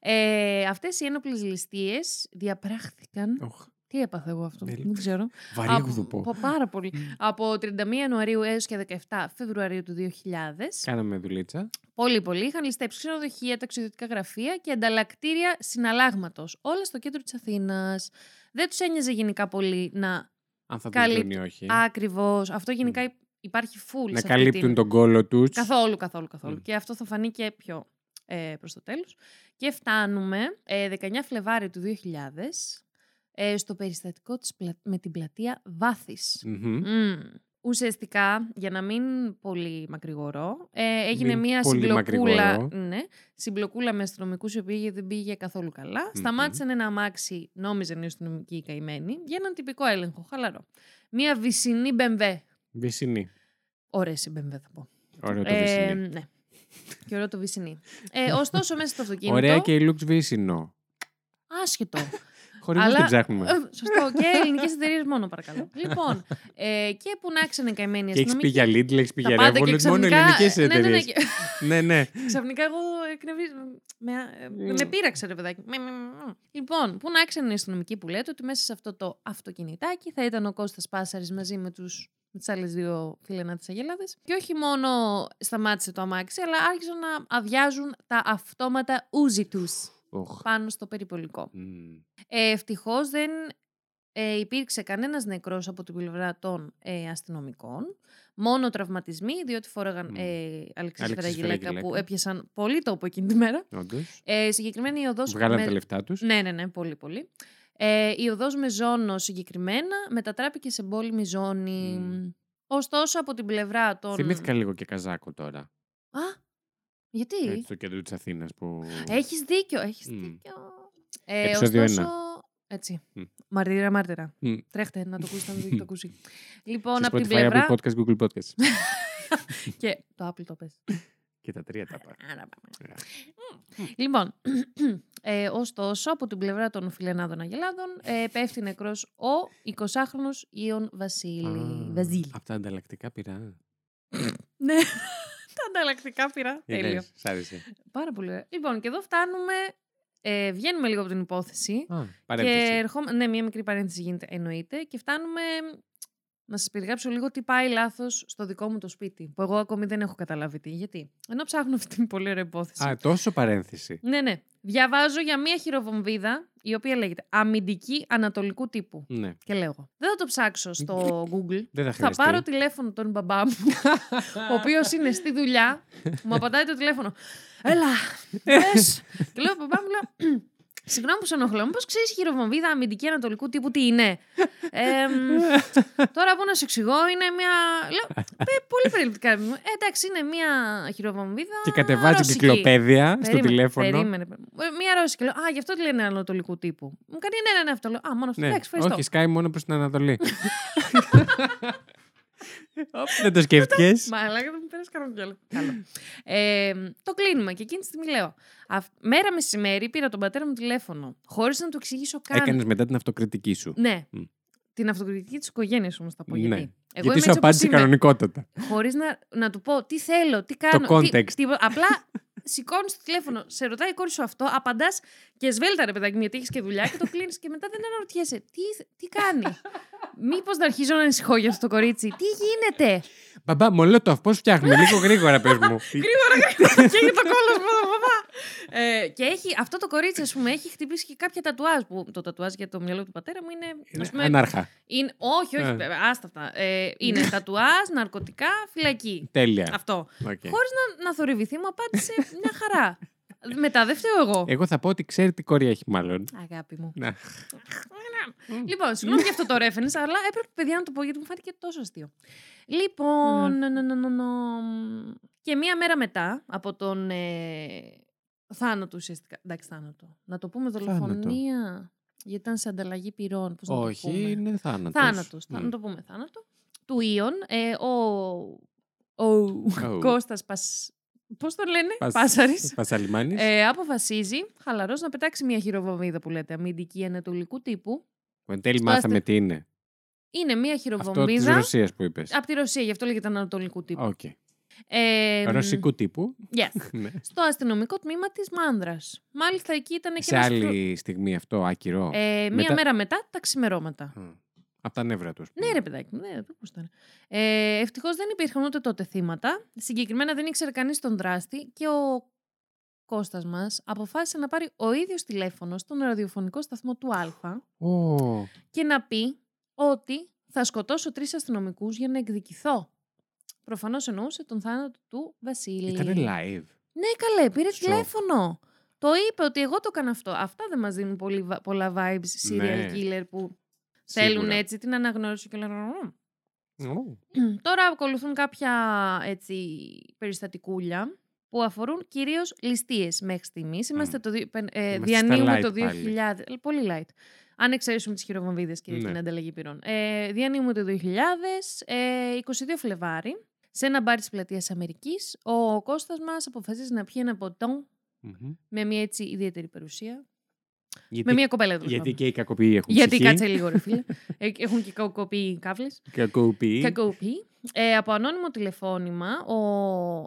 Ε, αυτές οι ένοπλες ληστείες διαπράχθηκαν... Οχ, Τι έπαθα εγώ αυτό, Δεν- δεν ξέρω. Βαρύγδουπο. Από, από πάρα πολύ. από 31 Ιανουαρίου έως και 17 Φεβρουαρίου του 2000. Κάναμε δουλίτσα. Πολύ, πολύ. Είχαν ληστέψει ξενοδοχεία, ταξιδιωτικά γραφεία και ανταλλακτήρια συναλλάγματος. Όλα στο κέντρο της Αθήνας. Δεν τους ένοιαζε γενικά πολύ να. Αν θα Καλύπτ- δουλεύουν ή όχι. Ακριβώς. Αυτό γενικά υ- υπάρχει full. να σε αυτή καλύπτουν την... τον κόλο τους. Καθόλου, καθόλου, καθόλου. Μμ. Και αυτό θα φανεί και πιο ε, προς το τέλος. Και φτάνουμε ε, 19 Φλεβάρι του 2000 ε, στο περιστατικό της πλα... με την πλατεία Βάθης. Μμμ. Μμμ. Ουσιαστικά, για να μην πολύ μακρηγορώ, ε, έγινε Μην μία πολύ συμπλοκούλα, μακρηγορώ. ναι, συμπλοκούλα με αστυνομικούς οι οποίοι δεν πήγε καθόλου καλά. Σταμάτησαν ένα αμάξι, νόμιζαν οι αστυνομικοί οι καημένοι, για έναν τυπικό έλεγχο, χαλαρό. Μία βυσινή μπεμβέ. Βυσινή. Ωραία η μπεμβέ θα πω. Ωραίο το Ε, βυσινή. ναι. Και ωραίο το βυσινή. Ε, ωστόσο, μέσα στο αυτοκίνητο. Ωραία και η Lux βύσινο. Άσχετο. Χωρίς να Αλλά- την ψάχνουμε. Ε, Σωστό. Και ελληνικές εταιρείες μόνο, παρακαλώ. λοιπόν, ε, και που να ξένε καημένοι Και έχεις πει αστυνομικοί. για Lidl, έχεις πει τα για πάντα και Revolut, μόνο ξαφνικά- ελληνικές ναι, ναι, ναι, εταιρείες. και- Ναι, ναι. Ξαφνικά εγώ εκνευρίζω. Με, ε, με πείραξε, ρε παιδάκι. Με- με- με- Λοιπόν, πού να ξένε οι αστυνομικοί που λέτε ότι μέσα σε αυτό το αυτοκινητάκι θα ήταν ο Κώστας Πάσαρης μαζί με τους με τις άλλες δύο φιλενάτες αγελάδες. Και όχι μόνο σταμάτησε το αμάξι, αλλά άρχισαν να αδειάζουν τα αυτόματα ούζι τους Οχ. πάνω στο περιπολικό. Μμ. Ε, Ευτυχώς δεν ε, υπήρξε κανένας νεκρός από την πλευρά των ε, αστυνομικών. Μόνο τραυματισμοί, διότι φόραγαν Μμ. ε, αλεξίσφαιρα Αλεξίσφαιρα γυλαίκα που γυλαίκα. έπιασαν πολύ τόπο εκείνη τη μέρα. Όντως. Ε, συγκεκριμένη η οδός... Βγάλανε με- τα λεφτά τους. Ναι, ναι, ναι, πολύ, πολύ. Ε, η οδός Μεζόνο συγκεκριμένα μετατράπηκε σε πόλημη ζώνη. Μμ. Ωστόσο, από την πλευρά των... Θυμήθηκα λίγο και Καζάκο τώρα. Α, γιατί; Έτσι, στο κέντρο της Αθήνας που... Έχεις δίκιο, έχεις Μμ. δίκιο. Ε, Επεισόδιο ωστόσο, ένα. έτσι. Μμ. Μαρτύρα, μάρτυρα. Μμ. Τρέχτε να το ακούσετε, αν δεν έχετε το ακούσει. λοιπόν, Σε από την Spotify, πλευρά... Apple Podcast, Google Podcast. και το Apple το πες. και τα τρία τα είπα. Άρα πάμε. Ωραία. Λοιπόν, ε, ωστόσο, από την πλευρά των φιλενάδων Αγελάδων, ε, πέφτει νεκρός ο 20χρονος Ιων Βασίλη. Α, Βασίλη. Απ' τα ανταλλακτικά πειρά. Ναι, τα ανταλλακτικά πήρα. Τέλειο. Είδες, σ' άρεσε. Πάρα πολύ ωραία. Λοιπόν, και εδώ φτάνουμε, ε, βγαίνουμε λίγο από την υπόθεση. Α, Και παρένθεση. ερχόμαστε. Ναι, μία μικρή παρένθεση γίνεται, εννοείται. Και φτάνουμε να σας περιγράψω λίγο τι πάει λάθος στο δικό μου το σπίτι. Που εγώ ακόμη δεν έχω καταλάβει τι. Γιατί; Ενώ ψάχνω αυτή την πολύ ωραία υπόθεση. Α, τόσο παρένθεση. Ναι, ναι. Διαβάζω για μία χειροβομβίδα η οποία λέγεται Αμυντική Ανατολικού τύπου. Ναι, Και λέω εγώ. Δεν θα το ψάξω στο Google. δεν θα Θα χρειαστεί. πάρω τηλέφωνο τον μπαμπά μου, ο οποίος είναι στη δουλειά, μου απαντάει το τηλέφωνο. Έλα, πες. και λέω, μπαμπά μου, λέω, Συγγνώμη που σε ενοχλώ, μήπως ξέρεις χειροβομβίδα αμυντική ανατολικού τύπου τι είναι; Ε, μ, τώρα που να σου εξηγώ, είναι μια... Λέω, «Ε, πολύ περιληπτικά. Ε, εντάξει, είναι μια χειροβομβίδα Και κατεβάζει ρώσικη». κυκλοπαίδεια στο Περίμενε, τηλέφωνο. Περίμενε. Ε, Μία ρώσικη. Λέω, Α, γι' αυτό τη λένε ανατολικού τύπου. Μου κάνει ναι, ναι, ναι, αυτό. Λέω, Α, μόνος αυτό. Ναι, Εντάξει, ευχαριστώ. όχι, σκάει μόνο προς την Ανατολή. Οπ, Δεν το σκέφτηκες; Μαλάκα δεν μου πέρασε κανένα κιόλα. Καλό. Ε, το κλείνουμε και εκείνη τη στιγμή λέω. «Α, Μέρα μεσημέρι πήρα τον πατέρα μου τηλέφωνο. Χωρίς να του εξηγήσω καν. Έκανες μετά την αυτοκριτική σου. Ναι. Μμ. Την αυτοκριτική της οικογένειας όμως θα πω. Ναι. Γιατί, Εγώ Γιατί σου απάντησε κανονικότατα. Χωρίς να, να του πω τι θέλω, τι κάνω. context. Τι, τίποτα. απλά σηκώνεις το τηλέφωνο, σε ρωτάει η κόρη σου αυτό, απαντάς και σβέλτα ρε παιδάκι μου, γιατί έχεις και δουλειά και το κλείνεις και μετά δεν αναρωτιέσαι. Τι, τι κάνει; Μήπως να αρχίζω να ανησυχώ για αυτό το κορίτσι; Τι γίνεται; Μπαμπά, μολότοφ, πώς φτιάχνουμε, λίγο γρήγορα πες μου. Γρήγορα, γρήγορα. και έχει το κόλλο μου, παπά. Ε, και έχει, αυτό το κορίτσι, ας πούμε, έχει χτυπήσει και κάποια τατουάζ. Που το τατουάζ για το μυαλό του πατέρα μου είναι. Είναι ας πούμε, Ανάρχα. είναι όχι, όχι, Ε. βέβαια, άστα αυτά. Ε, είναι τατουάζ, ναρκωτικά, φυλακή. Τέλεια. Αυτό. Οκ. Χωρίς να, να θορυβηθεί, μου απάντησε μια χαρά. Μετά δεν φταίω εγώ. Εγώ θα πω ότι ξέρει τι κόρη έχει μάλλον. Αγάπη μου. Να. Λοιπόν, συγγνώμη για αυτό το reference, αλλά έπρεπε παιδιά να το πω γιατί μου φάνηκε τόσο αστείο. Λοιπόν, νο, νο, νο, νο, νο. και μία μέρα μετά από τον ε, θάνατο ουσιαστικά. Εντάξει, θάνατο. Να το πούμε δολοφονία. Γιατί ήταν σε ανταλλαγή πυρών. Πώς να το Όχι, πούμε. είναι θάνατος. Θάνατος. Θα Μμ. να το πούμε θάνατο. Του Ιων. Ε, ο ο Κώστας Πας... Πώς τον λένε; Πας- Πάσαρης. Πασαλιμάνης. Ε, αποφασίζει χαλαρός να πετάξει μια χειροβομβίδα που λέτε αμυντική ανατολικού τύπου. Που εν τέλει στο μάθαμε αστε- τι είναι. Είναι μια Αυτό της χειροβομβίδα Ρωσίας που είπες. από τη Ρωσία, γι' αυτό λέγεται ανατολικού τύπου. Οκ. Ε, Ρωσικού τύπου. Yes. Ναι. Στο αστυνομικό τμήμα της Μάνδρας. Μάλιστα εκεί ήταν και Σε ένας άλλη στιγμή αυτό άκυρο. φρο- Ε, μία Μετά- μέρα μετά τα ξημερώματα. Από τα νεύρα τους. Ναι, ρε παιδάκι μου, ναι, πώς ήταν. Ε, Ευτυχώς δεν υπήρχαν ούτε τότε θύματα. Συγκεκριμένα δεν ήξερε κανείς τον δράστη και ο Κώστας μας αποφάσισε να πάρει ο ίδιος τηλέφωνο στον ραδιοφωνικό σταθμό του Α Ω, και να πει ότι θα σκοτώσω τρεις αστυνομικούς για να εκδικηθώ. Προφανώς εννοούσε τον θάνατο του Βασίλη. Ήταν live. Ναι, καλέ, πήρε Σοκ. τηλέφωνο. Το είπε ότι εγώ το έκανα αυτό. Αυτά δεν μας δίνουν πολύ, βα- πολλά vibes serial Ναι. killer που θέλουν Σίγουρα. έτσι την αναγνώριση και λένε «Μμμ». Ω, Τώρα ακολουθούν κάποια έτσι, περιστατικούλια που αφορούν κυρίως ληστείες μέχρι στιγμής. Είμαστε το, δι- πεν- ε, Είμαστε στα διανύουμε light το πάλι. 2000, ε, πολύ light. Αν εξαιρέσουμε τις χειροβομβίδες και Ναι. την ανταλλαγή πυρών. Ε, διανύουμε το 2000, ε, 22 Φλεβάρι, σε ένα μπάρ της πλατείας Αμερικής, ο Κώστας μας αποφασίζει να πιει ένα ποτό μμμ. με μια έτσι ιδιαίτερη παρουσία. Γιατί, Με μια κοπέλα τέλος γιατί πάντων. και οι κακοποιοί έχουν Γιατί ψυχή. κάτσε λίγο ρε φίλε. Ε, Έχουν και κακοποιεί κάβλες. Κακοποιοί. Κακοποιεί. Ε, από ανώνυμο τηλεφώνημα, ο...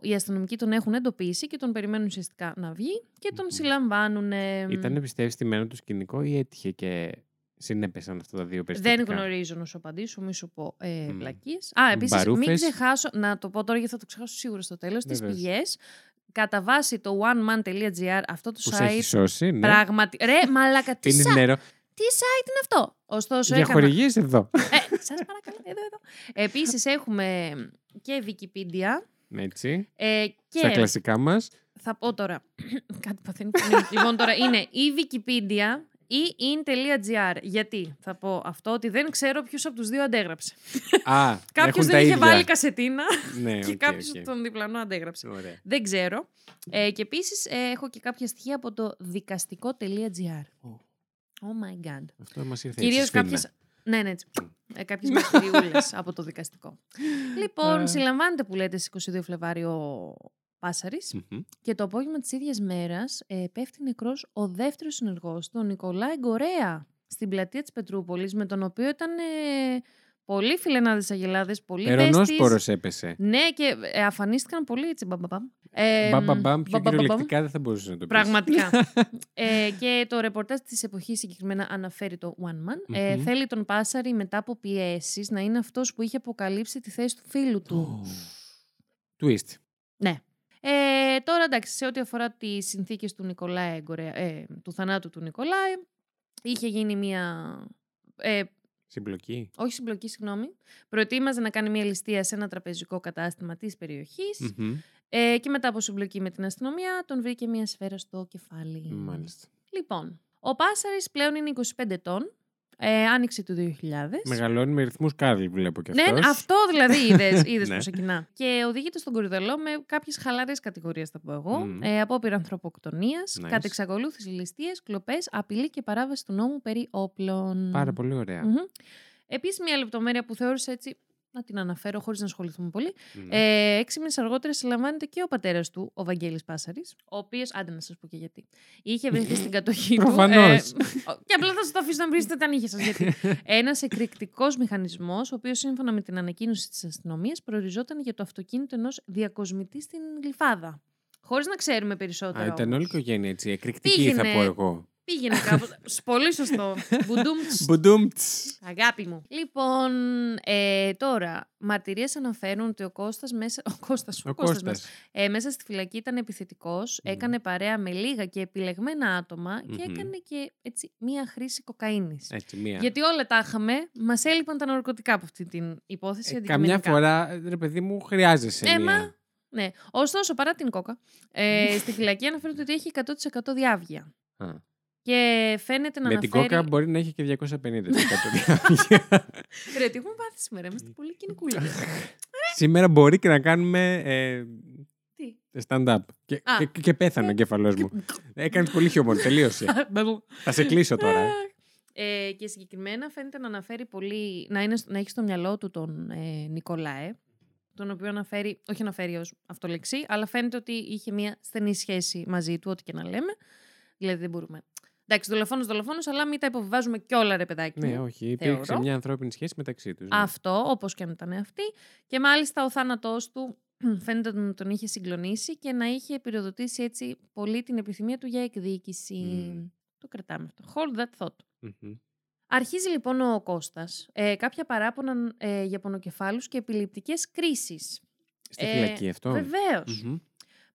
οι αστυνομικοί τον έχουν εντοπίσει και τον περιμένουν ουσιαστικά να βγει και τον Μμμ. συλλαμβάνουν. Ήταν πιστεύεις στημένο το σκηνικό ή έτυχε και συνέπεσαν αυτά τα δύο Δεν περιστατικά. γνωρίζω να σου απαντήσω, μη σου πω ε, Μμ. βλακίες. Α, επίσης μην Μπαρούφες. ξεχάσω, να το πω τώρα γιατί θα το ξεχάσω σίγουρα στο τέλος, τις Βεβαίως. πηγές. Κατά βάση το oneman.gr, αυτό το Που σε έχει site, σώσει, ναι. πράγματι... Ρε, μαλάκα, τι Πίνεις σα- νερό. Τι site είναι αυτό; Ωστόσο, Για έκανα... χορηγίες εδώ. Ε, σας παρακαλώ, εδώ, εδώ. Επίσης έχουμε και Wikipedia Έτσι. ε, Στα και κλασικά μας. θα πω τώρα, κάτι παθαίνει φωνή. λοιπόν, τώρα είναι η Wikipedia ή in.gr. Γιατί; Θα πω αυτό ότι δεν ξέρω ποιο από τους δύο αντέγραψε. Α, Κάποιος έχουν δεν τα είχε ίδια. βάλει κασετίνα Ναι, και οκ, κάποιος οκ. τον διπλανό αντέγραψε. Ωραία. Δεν ξέρω. Ε, και επίσης έχω και κάποια στοιχεία από το dikastiko.gr. Oh my god. Αυτό μας ήρθε Κυρίως έτσι σφίνα. κάποιε. Ναι, ναι, έτσι. Ε, κάποιες μπακτηριούλε από το δικαστικό. λοιπόν, Α. συλλαμβάνεται που λέτε στις 22 Φλεβάρη ο Πάσαρης Μμμ. και το απόγευμα της ίδιας μέρας ε, πέφτει νεκρός ο δεύτερος συνεργός του, ο Νικολάη Γκορέα, στην πλατεία της Πετρούπολης, με τον οποίο ήταν ε, πολύ φιλενάδες αγελάδες, πολύ besties. Ερωνόσπορος έπεσε. Ναι, και ε, αφανίστηκαν πολύ έτσι. Μπαμπαμπαμ. Ε, Μπαμπαμπαμ, πιο μπαμπαμπαμ. κυριολεκτικά δεν θα μπορούσες να το πεις. Πραγματικά. ε, και το ρεπορτάζ της εποχής συγκεκριμένα αναφέρει το One Man. Ε, Μμμ. θέλει τον Πάσαρη μετά από πιέσεις να είναι αυτός που είχε αποκαλύψει τη θέση του φίλου του. Twist. Ναι. Ε, τώρα εντάξει, σε ό,τι αφορά τις συνθήκες του Νικολάη, Γκορέα- ε, του θανάτου του Νικολάη, είχε γίνει μια... Ε, Συμπλοκή. όχι συμπλοκή, συγγνώμη. Προετοίμαζε να κάνει μια ληστεία σε ένα τραπεζικό κατάστημα της περιοχής. Μμμ. Ε, και μετά από συμπλοκή με την αστυνομία, τον βρήκε μια σφαίρα στο κεφάλι. Μάλιστα. Λοιπόν, ο Πάσαρης πλέον είναι 25 ετών. Ε, άνοιξη του 2000. Μεγαλώνει με ρυθμούς Κάρλ βλέπω και Ναι, αυτός. αυτό δηλαδή είδες, είδες Ναι. που ξεκινά. Και οδηγείται στον Κορυδαλλό με κάποιες χαλαρές κατηγορίες, θα πω εγώ. Μμμ. Ε, απόπειρα ανθρωποκτονίας, Nice. κατ' εξακολούθηση ληστείες, κλοπές, απειλή και παράβαση του νόμου περί όπλων. Πάρα πολύ ωραία. Μμμ. Επίσης, μια λεπτομέρεια που θεώρησα έτσι να την αναφέρω χωρίς να ασχοληθούμε πολύ. Μμ. Ε, έξι μήνες αργότερα συλλαμβάνεται και ο πατέρας του, ο Βαγγέλης Πάσαρης, ο οποίος, άντε να σας πω και γιατί. Είχε βρεθεί στην κατοχή του. Προφανώς. ε, και απλά θα σας το αφήσω να βρείτε τα νύχια σας. Γιατί. Ένας εκρηκτικός μηχανισμός, ο οποίος σύμφωνα με την ανακοίνωση της αστυνομίας προοριζόταν για το αυτοκίνητο ενός διακοσμητή στην Γλυφάδα. Χωρίς να ξέρουμε περισσότερο. Α, ήταν όμως. όλη η οικογένεια έτσι. Εκρηκτική θα Πήγαινε. πω εγώ. Πήγαινε κάπου. Σ- Πολύ σωστό. Μπουντούμτς. Μπουντούμτς. Αγάπη μου. Λοιπόν, ε, τώρα, μαρτυρίες αναφέρουν ότι ο Κώστας μέσα. Ο Κώστας, Ο Κώστας μας, Κώστας. ε, μέσα στη φυλακή ήταν επιθετικός, έκανε παρέα με λίγα και επιλεγμένα άτομα και Μμμ. έκανε και έτσι μία χρήση κοκαίνης. Έτσι, μία. Γιατί όλα τα είχαμε, μας έλειπαν τα ναρκωτικά από αυτή την υπόθεση. Ε, καμιά αντικειμενικά. φορά, ρε παιδί μου, χρειάζεσαι Ε, μία. μα, ναι. Ωστόσο, παρά την κόκα, ε, στη φυλακή αναφέρεται ότι έχει 100% διάβγεια. Α. Και φαίνεται να Με την αναφέρει... κόκα μπορεί να έχει και 250% διάρκεια. Ρε, τι έχουμε πάθει σήμερα, είμαστε πολύ κοινικούλοι. Σήμερα μπορεί και να κάνουμε ε, τι; stand-up. Και, Α. και, και πέθανε ο εγκέφαλός μου. Έκανες πολύ χιούμορ, τελείωσε. Θα σε κλείσω τώρα. ε. Ε, και συγκεκριμένα φαίνεται να αναφέρει πολύ, να, είναι, να έχει στο μυαλό του τον ε, Νικολάε, τον οποίο αναφέρει, όχι αναφέρει ως αυτολεξή, αλλά φαίνεται ότι είχε μια στενή σχέση μαζί του, ό,τι και να λέμε. Δηλαδή δεν μπορούμε. Εντάξει, δολοφόνος, δολοφόνος, αλλά μην τα υποβιβάζουμε κιόλα, ρε παιδάκι. Ναι, μου. όχι. Υπήρξε Θεωρώ. μια ανθρώπινη σχέση μεταξύ τους. Αυτό, όπως και αν ήταν αυτή. Και μάλιστα ο θάνατός του φαίνεται να τον είχε συγκλονίσει και να είχε πυροδοτήσει έτσι πολύ την επιθυμία του για εκδίκηση. Μμμ. Το κρατάμε αυτό. Hold that thought. Αρχίζει λοιπόν ο Κώστας ε, κάποια παράπονα ε, για πονοκεφάλους και επιληπτικές κρίσεις. Στη Ε, φυλακή αυτό. Βεβαίως. Μμμ.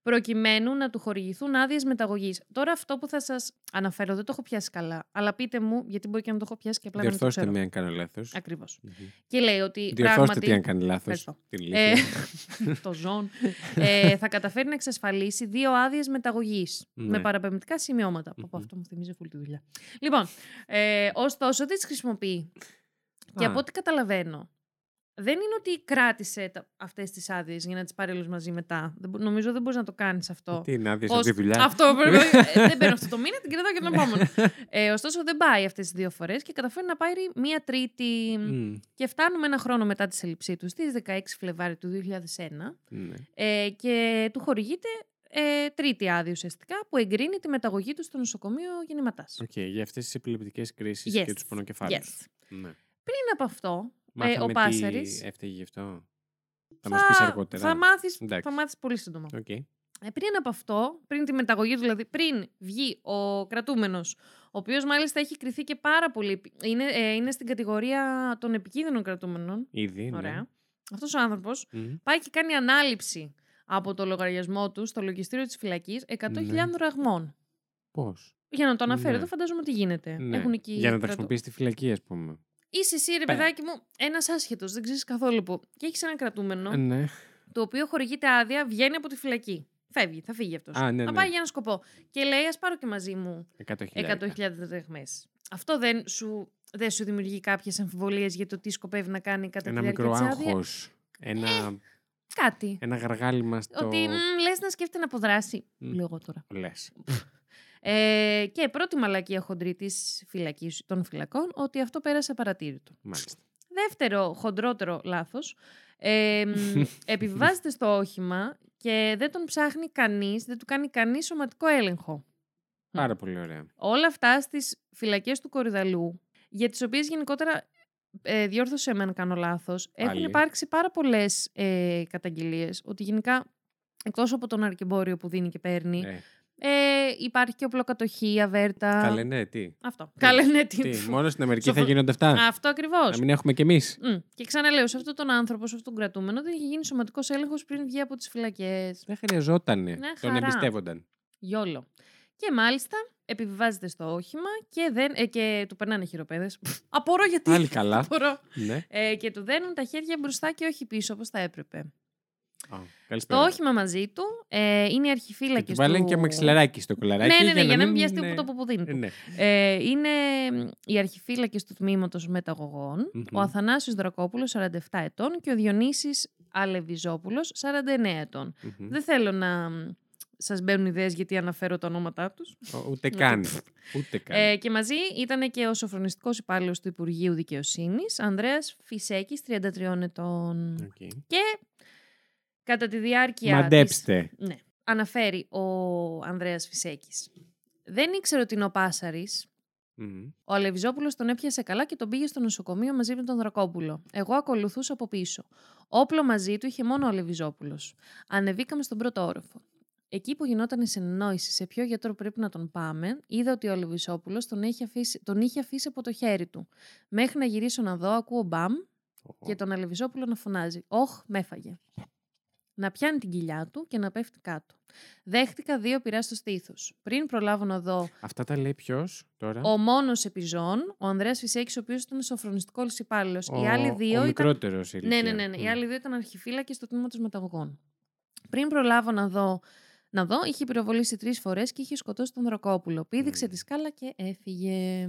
Προκειμένου να του χορηγηθούν άδειες μεταγωγής. Τώρα αυτό που θα σας αναφέρω δεν το έχω πιάσει καλά. Αλλά πείτε μου, γιατί μπορεί και να το έχω πιάσει και απλά να μην το Διορθώστε ξέρω. με αν κάνω λάθος. Ακριβώς. Και λέει ότι. Διορθώστε πράγματι, τι αν κάνει λάθος. Ευχαριστώ. Την Ε, ηλίθεια. το ζών. Ε, θα καταφέρει να εξασφαλίσει δύο άδειες μεταγωγής. Ναι. Με παραπεμπτικά σημειώματα. Από Μμμ. αυτό μου θυμίζει φουλ τη δουλειά. Λοιπόν, ε, ωστόσο δεν τι χρησιμοποιεί. Και Α. από ό,τι καταλαβαίνω, δεν είναι ότι κράτησε τα, αυτές τις άδειες για να τις πάρει όλες μαζί μετά. Δεν, μπο- νομίζω δεν μπορείς να το κάνεις αυτό. Τι είναι άδειες Ως- από τη δουλειά; Αυτό πρέπει να- ε, δεν παίρνω αυτό το μήνα, την κρατάω για τον επόμενο. Ε, ωστόσο δεν πάει αυτές τις δύο φορές και καταφέρει να πάρει μία τρίτη. Μμ, Και φτάνουμε ένα χρόνο μετά τη σύλληψή του, στις 16 Φλεβάρι του 2001, ναι. ε, και του χορηγείται ε, τρίτη άδεια ουσιαστικά που εγκρίνει τη μεταγωγή του στο νοσοκομείο γεννηματάς. Οκ, για αυτές τις επιληπτικές κρίσεις Yes. και τους πονοκεφάλους. Yes. Ναι. Πριν από αυτό, ε, Μάθαμε ο τι Πάσαρης έφταιγε γι' αυτό. Θα μας πεις αργότερα. Θα μάθεις, Εντάξει. θα μάθεις πολύ σύντομα. Οκ. Ε, πριν από αυτό, πριν τη μεταγωγή του, δηλαδή πριν βγει ο κρατούμενος, ο οποίος μάλιστα έχει κριθεί και πάρα πολύ, είναι, ε, είναι στην κατηγορία των επικίνδυνων κρατούμενων, Ήδη. ωραία, Ναι. αυτός ο άνθρωπος Μμ. πάει και κάνει ανάληψη από το λογαριασμό του στο λογιστήριο της φυλακής 100.000 Ναι. δραγμών. Πώς; Για να το αναφέρω, Ναι. εδώ φαντάζομαι ότι γίνεται. Ναι. Έχουν εκεί Για να τα κρατώ- χρησιμοποιήσει στη φυλακή, ας πούμε. Είσαι εσύ, ρε Πε- παιδάκι μου, ένας άσχετος, δεν ξέρεις καθόλου που. Και έχεις ένα κρατούμενο, Ε, Ναι. το οποίο χορηγείται άδεια, βγαίνει από τη φυλακή. Φεύγει, θα φύγει αυτός. Α, ναι, Θα ναι. πάει για ένα σκοπό. Και λέει, ας πάρω και μαζί μου 100.000. 100.000 δραχμέ. Αυτό δεν σου, δεν σου δημιουργεί κάποιες αμφιβολίες για το τι σκοπεύει να κάνει κατά Ένα τη διάρκεια μικρό της άδειας; άγχος. Ένα, Κάτι. ένα γαργάλιμα στο. Ότι λες να σκέφτεται να αποδράσει. Μμ. Λέω εγώ τώρα. Λες. Ε, και πρώτη μαλακία χοντρή της φυλακής, των φυλακών, ότι αυτό πέρασε απαρατήρητο. Μάλιστα. Δεύτερο, χοντρότερο λάθος, ε, μ, επιβάζεται στο όχημα και δεν τον ψάχνει κανείς, δεν του κάνει κανείς σωματικό έλεγχο. Πάρα πολύ ωραία. Όλα αυτά στις φυλακές του Κορυδαλού, για τις οποίες γενικότερα, ε, διόρθωσε με αν κάνω λάθος, έχουν Πάλι. υπάρξει πάρα πολλές ε, καταγγελίες, ότι γενικά, εκτός από τον αρκεμπόριο που δίνει και παίρνει, Ε, ε, υπάρχει και οπλοκατοχή, αβέρτα. Καλέ, ναι, τι; Αυτό. Τι, Καλέ, ναι, τι. τι. Μόνος στην Αμερική Σοφο- θα γίνονται αυτά; Αυτό ακριβώς. Να μην έχουμε κι εμείς. Και ξαναλέω, σε αυτόν τον άνθρωπο, σε αυτόν τον κρατούμενο, δεν είχε γίνει σωματικός έλεγχος πριν βγει από τις φυλακές. Δεν χρειαζότανε. Μια Τον χαρά. εμπιστεύονταν. Γιόλο. Και μάλιστα επιβιβάζεται στο όχημα και, δεν, ε, και του περνάνε χειροπέδες. Απορώ γιατί. Πάλι καλά. Απορώ. ναι. Ε, και του δένουν τα χέρια μπροστά και όχι πίσω, όπως θα έπρεπε. Α, Το καλησπέρα. όχημα μαζί του ε, είναι οι Και αρχιφύλακες του του. βάλανε και μαξιλαράκι στο κολαράκι. Ναι, ναι, ναι, για να μην πιάσει είναι- το που δίνει. Ε, ναι. Ε, είναι μ, οι αρχιφύλακες του τμήματος μεταγωγών, Μμμ. ο Αθανάσιος Δρακόπουλος, 47 ετών, και ο Διονύσης Αλεβιζόπουλος, 49 ετών. Μμμ. Δεν θέλω να μ, σας μπαίνουν ιδέες γιατί αναφέρω τα ονόματά τους. Ο- Ούτε καν. Ούτε καν. Ε, και μαζί ήταν και ο σωφρονιστικός υπάλληλος του Υπουργείου Δικαιοσύνης, Ανδρέας Φυσέκης, 33 ετών. Οκ. Κατά τη διάρκεια της- Μαντέψτε. Ναι. Αναφέρει ο Ανδρέας Φυσέκης. Δεν ήξερε ότι είναι ο Πάσαρης, Μμμ. Ο Αλεβιζόπουλος τον έπιασε καλά και τον πήγε στο νοσοκομείο μαζί με τον Δρακόπουλο. Εγώ ακολουθούσα από πίσω. Όπλο μαζί του είχε μόνο ο Αλεβιζόπουλος. Ανεβήκαμε στον πρώτο όροφο. Εκεί που γινόταν η συνεννόηση σε ποιο γιατρό πρέπει να τον πάμε, είδα ότι ο Αλεβιζόπουλος τον, είχε αφήσει- τον είχε αφήσει από το χέρι του. Μέχρι να γυρίσω να δω, ακούω μπαμ και τον Αλεβιζόπουλο να φωνάζει: Όχ, με έφαγε. Να πιάνει την κοιλιά του και να πέφτει κάτω. Δέχτηκα δύο πειρά στο στήθος. Πριν προλάβω να δω Αυτά τα λέει ποιος τώρα; ο μόνος επιζών, ο Ανδρέας Φυσέκης, ο οποίος ήταν σοφρονιστικός υπάλληλος. Οι άλλοι δύο Ο ήταν. μικρότερος Ναι, ναι, ναι, ναι. Οι άλλοι δύο ήταν αρχιφύλακες στο τμήμα των μεταγωγών. Πριν προλάβω να δω, να δω είχε πυροβολήσει τρεις φορές και είχε σκοτώσει τον Δρακόπουλο. Πήδηξε Μμμ. τη σκάλα και έφυγε.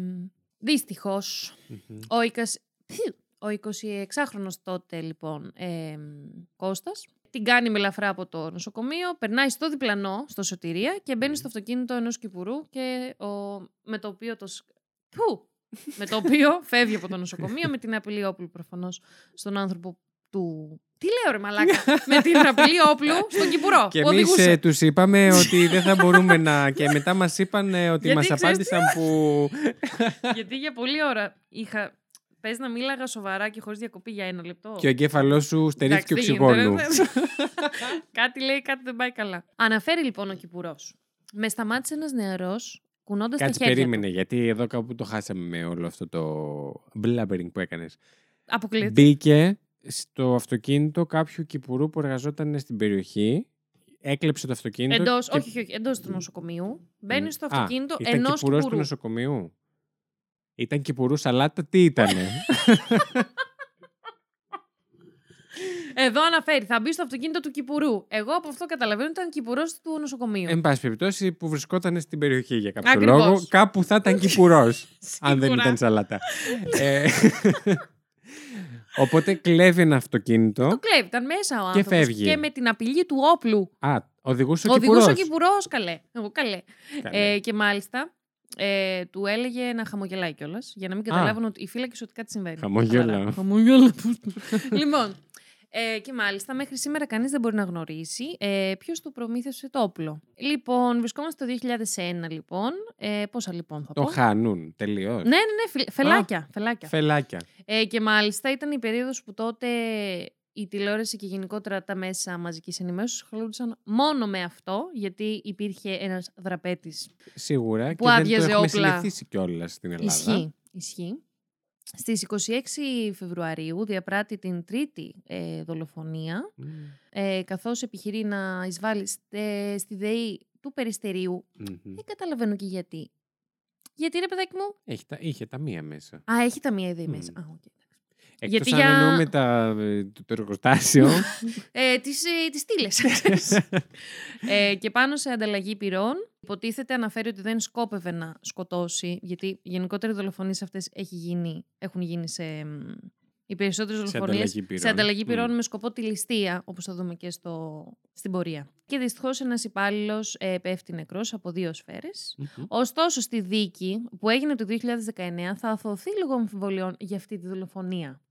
Δυστυχώς, ο, 20... ο 26χρονος τότε λοιπόν ε, Κώστας την κάνει με ελαφρά από το νοσοκομείο, περνάει στο διπλανό, στο σωτηρία και μπαίνει Μμμ. στο αυτοκίνητο ενός κυπουρού και ο, με το οποίο το... σ- Που! με το οποίο φεύγει από το νοσοκομείο με την απειλή όπλου προφανώς στον άνθρωπο του... Τι λέω ρε μαλάκα! με την απειλή όπλου στον κυπουρό. Και που εμείς οδηγούσε. τους είπαμε ότι δεν θα μπορούμε να. και μετά μας είπαν ε, ότι Γιατί μας ξέρεις απάντησαν που. Γιατί για πολλή ώρα είχα... Πες να μίλαγα σοβαρά και χωρίς διακοπή για ένα λεπτό. και ο εγκέφαλός σου στερήθηκε Εντάξει, δεν γίνεται, οξυγόνου. ρε. κάτι λέει, κάτι δεν πάει καλά. Αναφέρει λοιπόν ο Κυπουρός. Με σταμάτησε ένας νεαρός κουνώντας τα Κάτσε, χέρια. περίμενε, Του. γιατί εδώ κάπου το χάσαμε με όλο αυτό το blabbering που έκανες. Αποκλείεται. Μπήκε στο αυτοκίνητο κάποιου κυπουρού που εργαζόταν στην περιοχή, έκλεψε το αυτοκίνητο. Εντός, και- όχι, όχι, όχι, εντός του νοσοκομείου. Μπαίνει στο Α, αυτοκίνητο ήταν ενός κυπουρός του κυπουρού. νοσοκομείου. Ήταν κυπουρού σαλάτα, τι ήτανε; Εδώ αναφέρει, θα μπει στο αυτοκίνητο του κυπουρού. Εγώ από αυτό καταλαβαίνω ότι ήταν κυπουρός του νοσοκομείου. Εν πάση περιπτώσει, που βρισκόταν στην περιοχή για κάποιο Ακριβώς. λόγο, κάπου θα ήταν κυπουρός. αν δεν Σίγουρα. ήταν σαλάτα. ε, οπότε κλέβει ένα αυτοκίνητο. Το κλέβει, ήταν μέσα ο Και άνθρωπος. φεύγει. Και με την απειλή του όπλου. Α, οδηγούσε ο Οδηγούσε ο κυπουρός. κυπουρός, καλέ. Εγώ καλέ. Καλέ. Ε, και μάλιστα ε, του έλεγε να χαμογελάει κιόλας για να μην καταλάβουν ότι οι φύλακες ότι κάτι συμβαίνει. Χαμογέλα. Άρα, Χαμογέλα. λοιπόν, ε, και μάλιστα μέχρι σήμερα κανείς δεν μπορεί να γνωρίσει ε, ποιος του προμήθευσε το όπλο. Λοιπόν, βρισκόμαστε το 2001 λοιπόν. Ε, πόσα λοιπόν θα Το πω; χάνουν τελείως. Ναι, ναι, ναι, φυ- φελάκια. φελάκια. Φελάκια. Ε, και μάλιστα ήταν η περίοδος που τότε η τηλεόραση και γενικότερα τα μέσα μαζικής ενημέρωσης ασχολούνταν μόνο με αυτό, γιατί υπήρχε ένας δραπέτης. Σίγουρα. Που και δεν άδειαζε το έχουμε όπλα. συνηθίσει κιόλας στην Ελλάδα. Ισχύει. Ισχύει. Στις 26 Φεβρουαρίου διαπράττει την τρίτη ε, δολοφονία, Μμ. ε, καθώς επιχειρεί να εισβάλλει στε- στη ΔΕΗ του Περιστερίου. Μμμ. Δεν καταλαβαίνω και γιατί. Γιατί ρε παιδάκι μου; Έχει, τα, είχε ταμεία μέσα. Α, έχει ταμεία ιδέα Μμ. μέσα. Α, οκ. Εκτός Γιατί αν για- εννοούμε τα, ε, το, το εργοστάσιο. ε, τις, ε, τις στήλες. ε, και πάνω σε ανταλλαγή πυρών, υποτίθεται αναφέρει ότι δεν σκόπευε να σκοτώσει, γιατί γενικότερα οι δολοφονίες αυτές έχει γίνει, έχουν γίνει σε... μ, Οι περισσότερες Σε δολοφονίες ανταλλαγή πυρών. σε ανταλλαγή πυρών Μμ. με σκοπό τη ληστεία, όπως θα δούμε και στο, στην πορεία. Και δυστυχώς ένας υπάλληλος ε, πέφτει νεκρός από δύο σφαίρες. Μμμ. Ωστόσο, στη δίκη που έγινε το 2019 θα αθωωθεί λόγω αμφιβολιών για αυτή τη δολοφονία.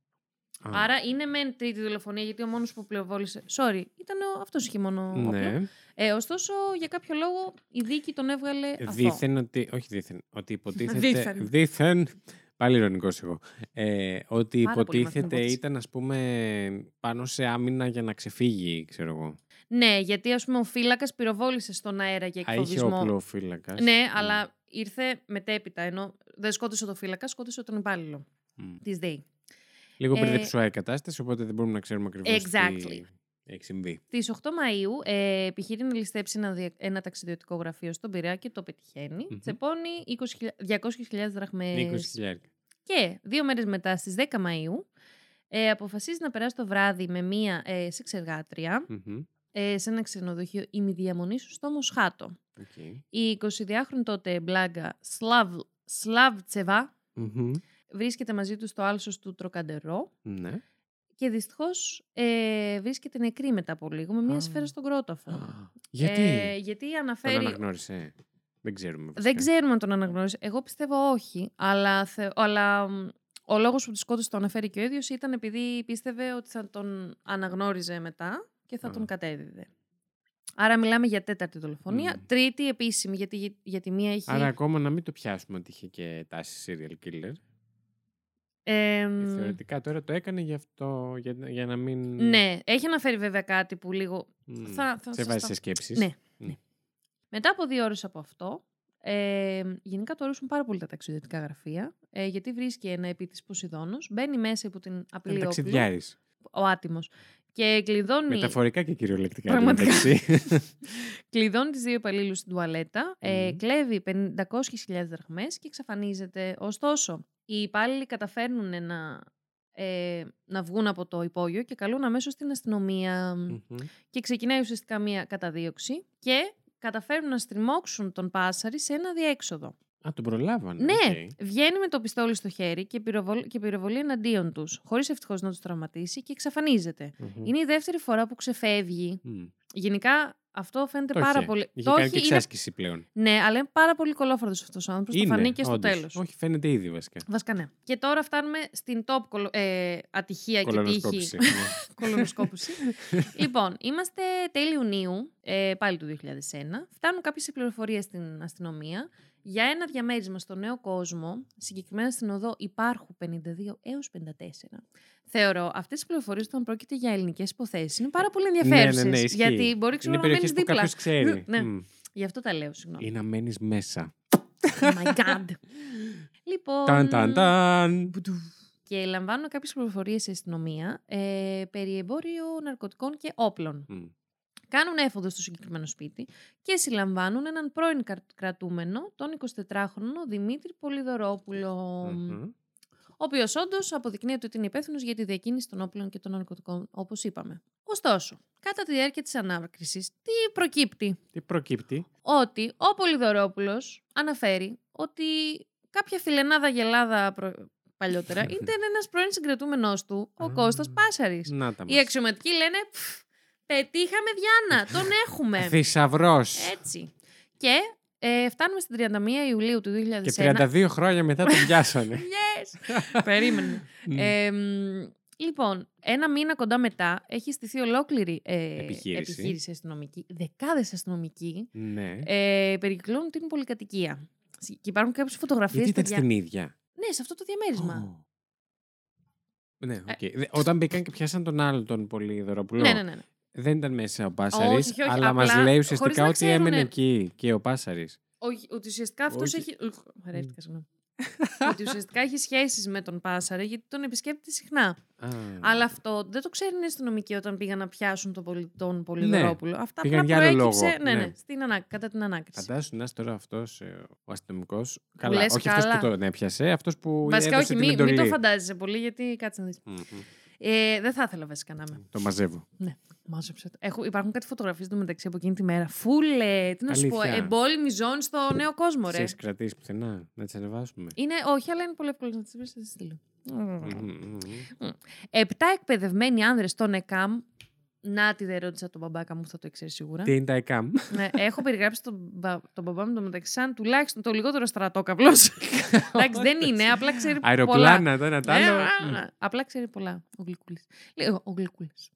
Α, Άρα είναι μεν τρίτη δολοφονία, γιατί ο μόνος που πληροβόλησε. Sorry, ήταν ο... αυτός είχε μόνο. όπλο. Ναι. Ε, ωστόσο, για κάποιο λόγο η δίκη τον έβγαλε. αθώο. Δήθεν ότι. Όχι δήθεν. Ότι υποτίθεται. Δήθεν. δήθεν πάλι ηρωνικός εγώ. Ε, ότι Πάρα πολύ υποτίθεται μαθηματική. ήταν, ας πούμε, πάνω σε άμυνα για να ξεφύγει, ξέρω εγώ. Ναι, γιατί ας πούμε ο φύλακας πυροβόλησε στον αέρα για Α, είχε εκφοβισμό. όπλο φύλακας. Ναι, αλλά ήρθε μετέπειτα. Ενώ δεν σκότωσε το φύλακα, σκότωσε τον υπάλληλο της ΔΕΗ. Λίγο Ε, μπερδεψουά η κατάσταση, οπότε δεν μπορούμε να ξέρουμε ακριβώς Exactly. τι έχει συμβεί. Τη 8 Μαΐου ε, επιχειρεί να ληστέψει ένα, δια- ένα ταξιδιωτικό γραφείο στον Πειραιά και το πετυχαίνει. Μμμ. Τσεπώνει 20.000 200.000 δραχμές. 20.000. Και δύο μέρες μετά, στις 10 Μαΐου, ε, αποφασίζει να περάσει το βράδυ με μία ε, σεξεργάτρια Μμμ. ε, σε ένα ξενοδοχείο ημιδιαμονής στο Μοσχάτο. Οκ. Η 22χρονη τότε Μπλάγκα Σλαβ, Σλαβτσεβά Μμμ. Βρίσκεται μαζί του στο άλσος του Τροκαντερό Ναι. και δυστυχώς ε, βρίσκεται νεκρή μετά από λίγο με μία Α. σφαίρα στον κρόταφο. Α, Γιατί; Ε, γιατί τον αναφέρει... αναγνώρισε; Δεν ξέρουμε. Δεν βασικά. ξέρουμε αν τον αναγνώρισε. Εγώ πιστεύω όχι. Αλλά, θε... αλλά μ, ο λόγος που τη σκότωσε το αναφέρει και ο ίδιος ήταν επειδή πίστευε ότι θα τον αναγνώριζε μετά και θα Α. τον κατέδιδε. Άρα μιλάμε για τέταρτη δολοφονία. Μμ. Τρίτη επίσημη, γιατί για τη μία έχει... Άρα ακόμα να μην το πιάσουμε ότι είχε και τάση serial killer. Εμ, Ε, Θεωρητικά τώρα το έκανε γι' αυτό, για, για να μην... ναι, έχει αναφέρει βέβαια κάτι που λίγο... Μμ. θα- θα σε σας βάζει τα- σε σκέψεις. Ναι. Μετά από δύο ώρες από αυτό, ε, γενικά του αρέσουν πάρα πολύ τα ταξιδιωτικά γραφεία, ε, γιατί βρίσκει ένα επί της Ποσειδώνος, μπαίνει μέσα υπό την απειλή Ένα όπλου, ταξιδιάρης. ο άτιμος, και κλειδώνει, Μεταφορικά και κυριολεκτικά. Πραγματικά. εντωμεταξύ. κλειδώνει τις δύο υπαλλήλους στην τουαλέτα, ε, Μμμ. κλέβει 500.000 δραχμές και εξαφανίζεται. Ωστόσο, οι υπάλληλοι καταφέρνουν να, ε, να βγουν από το υπόγειο και καλούν αμέσως την αστυνομία. Μμμ. Και ξεκινάει ουσιαστικά μία καταδίωξη και καταφέρνουν να στριμώξουν τον Πάσαρη σε ένα αδιέξοδο. Α, τον προλάβανε. Ναι, οκ. βγαίνει με το πιστόλι στο χέρι και, πυροβολ... και πυροβολεί εναντίον τους, χωρίς ευτυχώς να τους τραυματίσει και εξαφανίζεται. Μμμ. Είναι η δεύτερη φορά που ξεφεύγει. Μμ. Γενικά αυτό φαίνεται Το πάρα είχε. πολύ. Είχε το κάνει έχει, και είναι... εξάσκηση πλέον. Ναι, αλλά είναι πάρα πολύ κολόφαρτο αυτός ο άνθρωπος. Θα Είναι, φανεί και στο όντως. τέλος. Όχι, φαίνεται ήδη βασικά. Βασικά ναι. Και τώρα φτάνουμε στην top κολο... ε, ατυχία και Κολονοσκόπηση. τύχη. ναι. Κολονοσκόπηση. λοιπόν, είμαστε τέλη Ιουνίου, ε, πάλι του 2001. Φτάνουν κάποιες πληροφορίες στην αστυνομία για ένα διαμέρισμα στο νέο κόσμο, συγκεκριμένα στην οδό Υπάρχου 52 έως 54. Θεωρώ αυτές τις πληροφορίες όταν πρόκειται για ελληνικές υποθέσεις είναι πάρα πολύ ναι, ενδιαφέρουσες. ναι, ισχύει. γιατί μπορεί ξέρω, Είναι να μένεις περιοχές που δίπλα. κάποιος ξέρει. Ναι. Μμ. Γι' αυτό τα λέω, συγγνώμη. Ή να μένεις μέσα. Oh my god. λοιπόν... Ταν, ταν, ταν. Και λαμβάνω κάποιες πληροφορίες σε αστυνομία ε, περί εμπόριο ναρκωτικών και όπλων. Μμ. Κάνουν έφοδο στο συγκεκριμένο σπίτι και συλλαμβάνουν έναν πρώην κα- κρατούμενο, τον 24χρονο Δημήτρη Πολυδωρόπουλο. Μμμ. Ο οποίος όντως αποδεικνύεται ότι είναι υπεύθυνος για τη διακίνηση των όπλων και των ναρκωτικών, όπως είπαμε. Ωστόσο, κατά τη διάρκεια της ανάκρισης, τι προκύπτει; Τι προκύπτει; Ότι ο Πολυδωρόπουλος αναφέρει ότι κάποια φιλενάδα γελάδα προ- παλιότερα ήταν ένας πρώην συγκρατούμενός του, ο Α. Κώστας Πάσαρης. Να τα Οι αξιωματικοί λένε «Πφ, πετύχαμε Διάννα, τον έχουμε. Θησαυρός. Έτσι. Και ε, φτάνουμε στην 31 Ιουλίου του 2001. Και 32 χρόνια μετά τον πιάσανε. Yes! Περίμενε. Μμ. Ε, μ, λοιπόν, ένα μήνα κοντά μετά έχει στηθεί ολόκληρη ε, Επιχείρηση. επιχείρηση αστυνομική. Δεκάδες αστυνομικοί ναι. ε, περικυκλώνουν την πολυκατοικία. Και υπάρχουν κάποιες φωτογραφίες. Γιατί ήταν παιδιά- στην ίδια; Ναι, σε αυτό το διαμέρισμα. Ω. Ναι, οκ. Δε- Όταν μπήκαν και πιάσαν τον άλλο τον Πολυδωροπουλό. Ναι, ναι, ναι. Ναι. Δεν ήταν μέσα ο Πάσαρης, Όχι, όχι, αλλά μας απλά λέει χωρίς ουσιαστικά να ότι έμενε ξέρουνε. εκεί και ο Πάσαρης. Όχι, ότι ουσιαστικά αυτός Όχι. έχει. Ουχ, βαρέθηκα, συγγνώμη. ότι ουσιαστικά έχει σχέσεις με τον Πάσαρη γιατί τον επισκέπτεται συχνά. Αλλά αυτό δεν το ξέρουν οι αστυνομικοί όταν πήγαν να πιάσουν τον, πολι... τον Πολυδωρόπουλο. Ναι. Αυτά πήγαν απλά για άλλο προέκυψε λόγο. ναι, Ναι. ναι, στην ανά... κατά την ανάκριση. Φαντάσου να είσαι τώρα αυτός ο αστυνομικός. Καλά, λες όχι αυτός καλά. που τον έπιασε, αυτός που. Βασικά, έδωσε όχι, την μην, μην το εντολή. φαντάζεσαι πολύ γιατί κάτσε να δεις. Μμμ. Ε, δεν θα ήθελα βασικά να είμαι. Το μαζεύω. Ναι, μάζεψε. το. Έχω, υπάρχουν κάτι φωτογραφίες του μεταξύ από εκείνη τη μέρα. Φούλε, τι να σου πω, Αλήθεια. εμπόλεμη ζώνη στο νέο κόσμο, Τι ρε. έχεις κρατήσει πουθενά, να τις ανεβάσουμε. Είναι, όχι, αλλά είναι πολύ εύκολο να τις βρει, θα τις στείλω. Μμμ, μμμ. Επτά εκπαιδευμένοι άνδρες στον ΕΚΑΜ. Να τη δεν ρώτησα τον μπαμπάκα μου, θα το ξέρει σίγουρα. Τι είναι τα ΕΚΑΜ. ναι, έχω περιγράψει τον, μπα, τον μπαμπά μου το μεταξύ σαν τουλάχιστον το λιγότερο στρατόκαυλος. Εντάξει, δεν είναι, απλά ξέρει πολλά. Αεροπλάνα, το ένα το Ναι, άλλο. ναι, ναι. Απλά ξέρει πολλά ο Γλυκούλης. Λίγο, ο Γλυκούλης.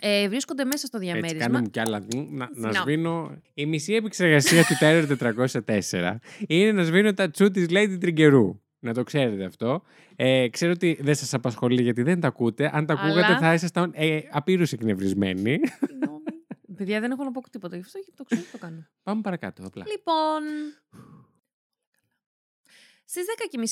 Ε, βρίσκονται μέσα στο Έτσι, διαμέρισμα. κάνε μου κι άλλα. Μ, Να, να No. σβήνω. Η μισή επεξεργασία του Terror 404 είναι να σβήνω τα τσου της Lady Τριγκερού. Να το ξέρετε αυτό. Ε, ξέρω ότι δεν σας απασχολεί γιατί δεν τα ακούτε. Αν τα Αλλά- ακούγατε, θα ήσασταν ε, απείρου εκνευρισμένοι. Συγγνώμη. Παιδιά, δεν έχω να πω τίποτα γι' αυτό γιατί το ξέρω τι το κάνω. Πάμε παρακάτω, απλά. Λοιπόν. Στις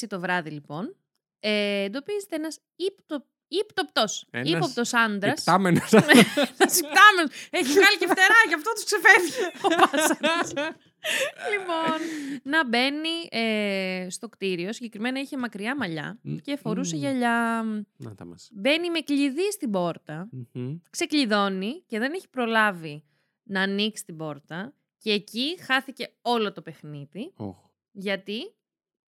10.30 το βράδυ, λοιπόν, ε, εντοπίζεται ένας ύπτο, ύπτοπτος Ένας ύποπτος άντρας. Υπτάμενος. Ένας υπτάμενος. Έχει βγάλει και φτερά, γι' αυτό τους ξεφεύγει ο Πάσαρης. λοιπόν, να μπαίνει ε, στο κτίριο. Συγκεκριμένα είχε μακριά μαλλιά Μμ, και φορούσε μμ. γυαλιά. Να τα μας. Μπαίνει με κλειδί στην πόρτα. ξεκλειδώνει και δεν έχει προλάβει να ανοίξει την πόρτα και εκεί χάθηκε όλο το παιχνίδι γιατί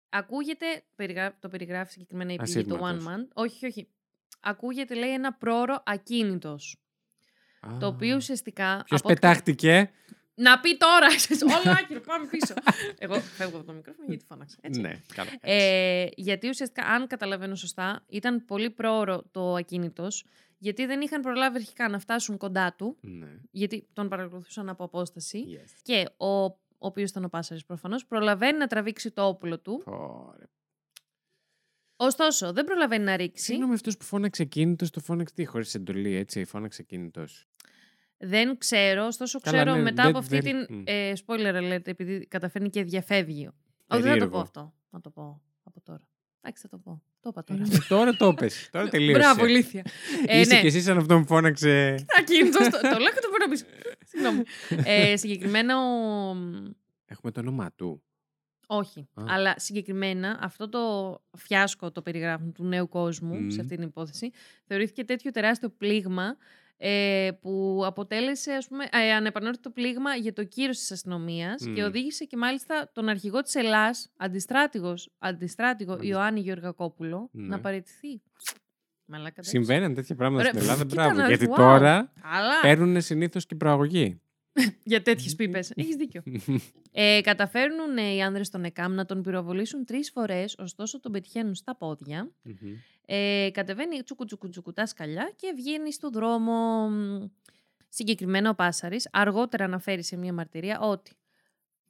ακούγεται, περιγρα- το περιγράφει συγκεκριμένα η πηγή το One Ασύρματος. Man, όχι, όχι, ακούγεται λέει ένα πρόωρο ακίνητος, το οποίο ουσιαστικά... Ποιος από ό,τι- πετάχτηκε. Να πει τώρα, ξέρεις, όλο άκυρο, πάμε πίσω. Εγώ φεύγω από το μικρόφωνο γιατί φώναξα, έτσι. Ναι, καλά. Ε, γιατί ουσιαστικά, αν καταλαβαίνω σωστά, ήταν πολύ πρόωρο το ακίνητος, γιατί δεν είχαν προλάβει αρχικά να φτάσουν κοντά του, Ναι. γιατί τον παρακολουθούσαν από απόσταση. Yes. Και ο, ο οποίος ήταν ο Πάσαρης προφανώς, προλαβαίνει να τραβήξει το όπλο του. Ωραία. Ωστόσο, δεν προλαβαίνει να ρίξει. Συγγνώμη, αυτός που φώναξε κίνητο, το φώναξε τι, χωρίς εντολή, έτσι. Φώναξε κίνητο. Δεν ξέρω, ωστόσο Καλά, ξέρω ναι, μετά δεν- από αυτή δεν- την. μμ. Ε, spoiler alert, επειδή καταφέρνει και διαφεύγει. Όχι, δεν θα το Περίεργο. πω αυτό. Να το πω από τώρα. Εντάξει, θα το πω. Το είπα τώρα. τώρα το πες. Τώρα τελείωσε. Μπράβο, ηλίθεια. Ε, Είσαι ναι. και εσύ σαν αυτό που φώναξε. Ακίνητο. το, το λέω και το παίρνω πίσω. Συγγνώμη. Ε, συγκεκριμένα ο. Έχουμε το όνομά του. Όχι. Α. Αλλά συγκεκριμένα αυτό το φιάσκο το περιγράφουν του νέου κόσμου Μμμ. σε αυτή την υπόθεση θεωρήθηκε τέτοιο τεράστιο πλήγμα ε, που αποτέλεσε ας πούμε, ε, ανεπανόρθωτο πλήγμα για το κύρος της αστυνομίας Μμ. και οδήγησε και μάλιστα τον αρχηγό της Ελλάς, αντιστράτηγος, αντιστράτηγο Αντι- Ιωάννη Γεωργακόπουλο, Ναι. να παραιτηθεί. Μαλάκα τέτοιος. Συμβαίνουν τέτοια πράγματα Ωραία, στην Ελλάδα. κοίτα Μπράβο. να Γιατί δεις, wow. τώρα Αλλά παίρνουν συνήθως και προαγωγή. για τέτοιες πίπες. Έχεις δίκιο. Ε, καταφέρνουν ε, οι άνδρες των ΕΚΑΜ να τον πυροβολήσουν τρεις φορές, ωστόσο τον πετυχαίνουν στα πόδια. Μμμ. Ε, κατεβαίνει τσουκου τσουκου τσουκου τα σκαλιά και βγαίνει στο δρόμο. μ, Συγκεκριμένα ο Πάσαρης αργότερα αναφέρει σε μια μαρτυρία ότι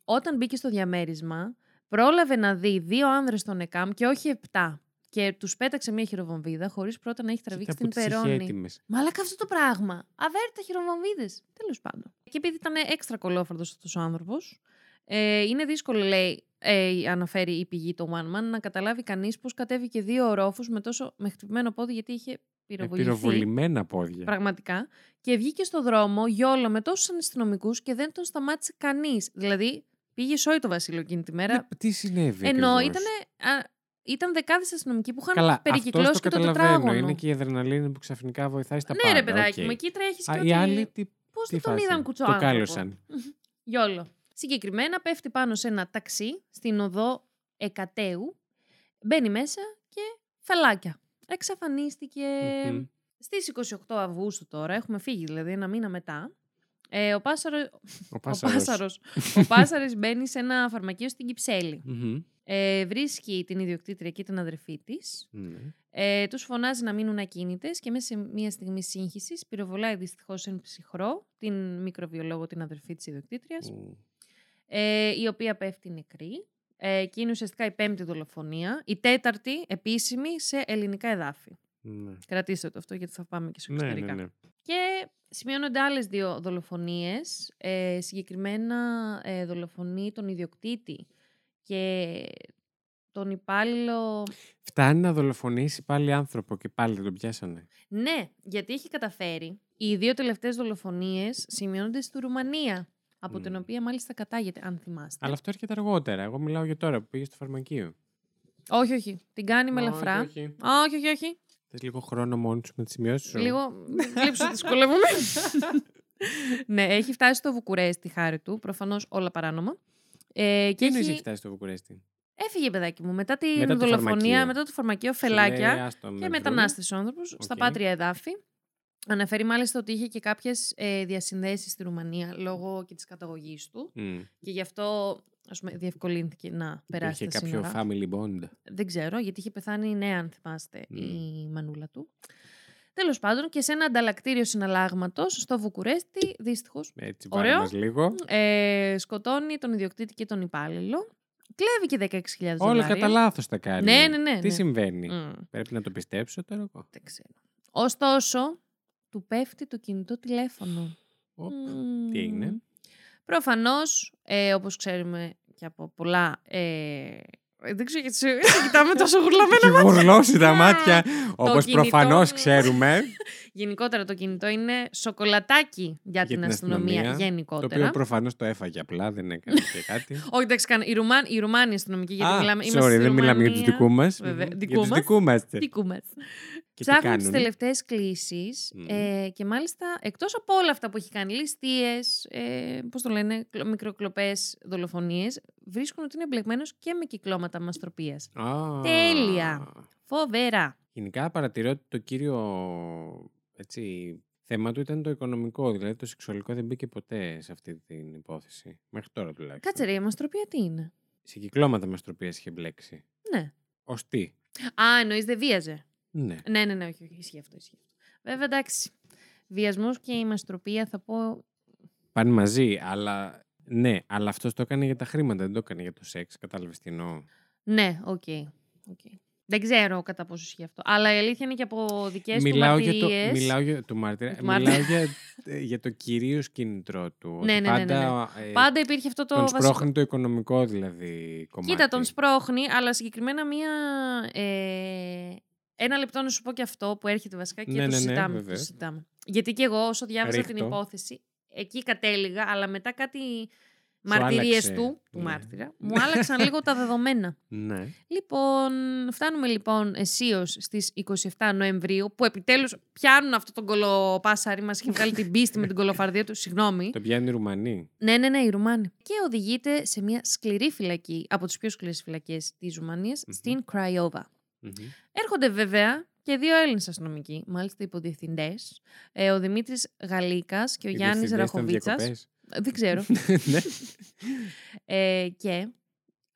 όταν μπήκε στο διαμέρισμα πρόλαβε να δει δύο άνδρες στον ΕΚΑΜ και όχι επτά και τους πέταξε μια χειροβομβίδα χωρίς πρώτα να έχει τραβήξει Κοίτα την που τις είχε περώνη. έτοιμες. Μαλάκα αυτό το πράγμα. Αβέρτα χειροβομβίδες. Τέλος πάντων. Και επειδή ήταν έξτρα κολόφαρδος αυτός ο άνθρωπος, ε, είναι δύσκολο, λέει, ε, αναφέρει η πηγή το One Man, να καταλάβει κανείς πώς κατέβηκε δύο ορόφους με τόσο με χτυπημένο πόδι, γιατί είχε Με πυροβοληθεί. πυροβολημένα πόδια. Πραγματικά. Και βγήκε στο δρόμο γιόλο με τόσους αστυνομικού και δεν τον σταμάτησε κανείς. Δηλαδή, πήγε σόι το Βασίλειο εκείνη τη μέρα. Ναι, Τι συνέβη. ενώ ακριβώς; ήταν, ήταν δεκάδες αστυνομικοί που είχαν Καλά, αυτός περικυκλώσει το και το καταλαβαίνω. τετράγωνο. Είναι και η αδρεναλίνη που ξαφνικά βοηθάει στα ναι, πάντα. ρε παιδάκι οκ. μου, εκεί τρέχεις και Α, ότι... Οι άλλοι τι, Πώς τι δεν τον φάση; είδαν κουτσό Το άνθρωπο. κάλωσαν. YOLO. Συγκεκριμένα πέφτει πάνω σε ένα ταξί στην οδό Εκατέου, μπαίνει μέσα και φιλάκια. Εξαφανίστηκε. Μμμ. Στις 28 Αυγούστου τώρα, έχουμε φύγει δηλαδή ένα μήνα μετά, ε, ο, Πάσαρο, Ο ο, Πάσαρος. Πάσαρος, ο Πάσαρης μπαίνει σε ένα φαρμακείο στην Κυψέλη. Μμμ. Ε, βρίσκει την ιδιοκτήτρια και την αδερφή της. Ναι. Ε, τους φωνάζει να μείνουν ακίνητες και μέσα σε μια στιγμή σύγχυσης πυροβολάει δυστυχώς εν ψυχρό την μικροβιολόγο, την αδερφή της ιδιοκτήτριας, Ου. Ε, η οποία πέφτει νεκρή. Ε, και είναι ουσιαστικά η πέμπτη δολοφονία, η τέταρτη επίσημη σε ελληνικά εδάφη. Ναι. Κρατήστε το αυτό γιατί θα πάμε και σε Ναι, εξωτερικά. ναι, ναι. Και σημειώνονται άλλες δύο δολοφονίες, ε, συγκεκριμένα ε, δολοφονεί τον ιδιοκτήτη και τον υπάλληλο. Φτάνει να δολοφονήσει πάλι άνθρωπο και πάλι δεν τον πιάσανε; Ναι, γιατί έχει καταφέρει. Οι δύο τελευταίες δολοφονίες σημειώνονται στη Ρουμανία. Από την Μμ. οποία μάλιστα κατάγεται, αν θυμάστε. Αλλά αυτό έρχεται αργότερα. Εγώ μιλάω για τώρα που πήγες στο φαρμακείο. Όχι, όχι. Την κάνει με ελαφρά. Όχι, όχι. Όχι, όχι, όχι. Θες λίγο χρόνο μόνο σου με τις σημειώσεις σου; Λίγο. Λείψω, δυσκολεύομαι. ναι, έχει φτάσει στο Βουκουρέστι χάρη του. Προφανώς όλα παράνομα. Ε, και Τι εννοείς έχει... έχει φτάσει στο Βουκουρέστι; Έφυγε, παιδάκι μου, μετά τη Μετά το δολοφονία, φαρμακείο. μετά το φαρμακείο, Σου λέει, φιλάκια «Άστο, με και βρούνε». μετανάστευσε ο άνθρωπος στα Οκ. πάτρια εδάφη. Αναφέρει μάλιστα ότι είχε και κάποιες ε, διασυνδέσεις στη Ρουμανία λόγω και της καταγωγής του. Μμ. Και γι' αυτό ας πούμε, διευκολύνθηκε να περάσει Είχε τα κάποιο σύνορα. family bond; Δεν ξέρω, γιατί είχε πεθάνει νέα, αν θυμάστε, Μμ. η μανούλα του. Τέλος πάντων, και σε ένα ανταλλακτήριο συναλλάγματος στο Βουκουρέστι, δυστυχώς, Έτσι, Ωραίο. βάλε μας λίγο. ε, σκοτώνει τον ιδιοκτήτη και τον υπάλληλο. Κλέβει και 16.000 Όλα δολάρια. κατά λάθος τα κάνει. Ναι, ναι, ναι, Τι ναι. συμβαίνει; Μμ. Πρέπει να το πιστέψω τώρα εγώ. Δεν ξέρω. Ωστόσο, του πέφτει το κινητό τηλέφωνο. Οπ, Μμμ. Τι έγινε; Προφανώς, ε, όπως ξέρουμε και από πολλά... Ε, δεν ξέρω γιατί σε σε κοιτάμε τόσο γουρλαμένα Έχει γουρλώσει τα Α, μάτια. Όπως κινητό. προφανώς ξέρουμε. Γενικότερα το κινητό είναι σοκολατάκι για, την, την αστυνομία, αστυνομία, Το γενικότερα. οποίο προφανώς το έφαγε απλά, δεν έκανε και κάτι. Όχι, εντάξει, καν- οι, Ρουμάν, οι Ρουμάνοι αστυνομικοί, γιατί Α, μιλάμε, sorry, είμαστε στη δεν μιλάμε για τους Ρουμανία. δικούς μας. Βέβαια, Για δικούς τους μας. δικούς μας. Δικού μας. Και τι Ψάχνουν τις κάνουν. τελευταίες κλήσεις Μμμ. ε, και μάλιστα εκτός από όλα αυτά που έχει κάνει, ληστείες, ε, πώς το λένε, κλο- μικροκλοπές, δολοφονίες, βρίσκουν ότι είναι εμπλεγμένος και με κυκλώματα μαστροπίας. Α. Τέλεια. Φοβερά. Γενικά παρατηρώ ότι το κύριο έτσι, θέμα του ήταν το οικονομικό. Δηλαδή το σεξουαλικό δεν μπήκε ποτέ σε αυτή την υπόθεση. Μέχρι τώρα τουλάχιστον. Κάτσε ρε, η μαστροπία τι είναι; Σε κυκλώματα μαστροπίας είχε μπλέξει. Ναι. Ω τι; Α, εννοείς δεν βίαζε. Ναι. Ναι, ναι, ναι, όχι, όχι, ισχύει αυτό, ισχύει αυτό. Βέβαια, εντάξει. Βιασμός και η μαστροπία θα πω... Πάνε μαζί, αλλά. Ναι, αλλά αυτός το έκανε για τα χρήματα, δεν το έκανε για το σεξ. Κατάλαβες τι εννοώ. Ναι, οκ. οκ. Δεν ξέρω κατά πόσο ισχύει αυτό. Αλλά η αλήθεια είναι και από δικές Μιλάω του για το. μαρτυρίες... Μιλάω για το μάρτυρα. Του μάρτυρα. Μιλάω για, ε, για το κυρίως κίνητρο του. Ναι, ότι ναι, ναι, ναι, πάντα, ε, Πάντα υπήρχε αυτό το τον βασικό. σπρώχνει το οικονομικό δηλαδή κομμάτι. Κοίτα, τον σπρώχνει, αλλά συγκεκριμένα μία. Ε, ένα λεπτό να σου πω και αυτό που έρχεται βασικά και Ναι, το, ναι, ναι, συζητάμε, το βεβαίως. συζητάμε. Γιατί και εγώ όσο διάβαζα την Ρίχτω. υπόθεση, εκεί κατέληγα, αλλά μετά κάτι Σου μαρτυρίες άλλαξε. του, του Ναι. μάρτυρα, μου άλλαξαν λίγο τα δεδομένα. Ναι. Λοιπόν, φτάνουμε λοιπόν αισίως στις 27 Νοεμβρίου, που επιτέλους πιάνουν αυτό τον κολοπάσαρι μας και βγάλει την πίστη με την κολοφαρδία του, συγγνώμη. Το πιάνει οι Ρουμανοί. Ναι, ναι, ναι, οι Ρουμάνοι. Και οδηγείται σε μια σκληρή φυλακή, από τις πιο σκληρές φυλακές της Ρουμανίας, Μμμ. στην Κραϊόβα. Μμμ. Έρχονται βέβαια και δύο Έλληνες αστυνομικοί, μάλιστα υποδιευθυντές. Ε, ο Δημήτρης Γαλίκα και ο Οι Γιάννης διευθυντές ήταν Ραχοβίτσας. διακοπές. Δεν ξέρω. ναι. ε, και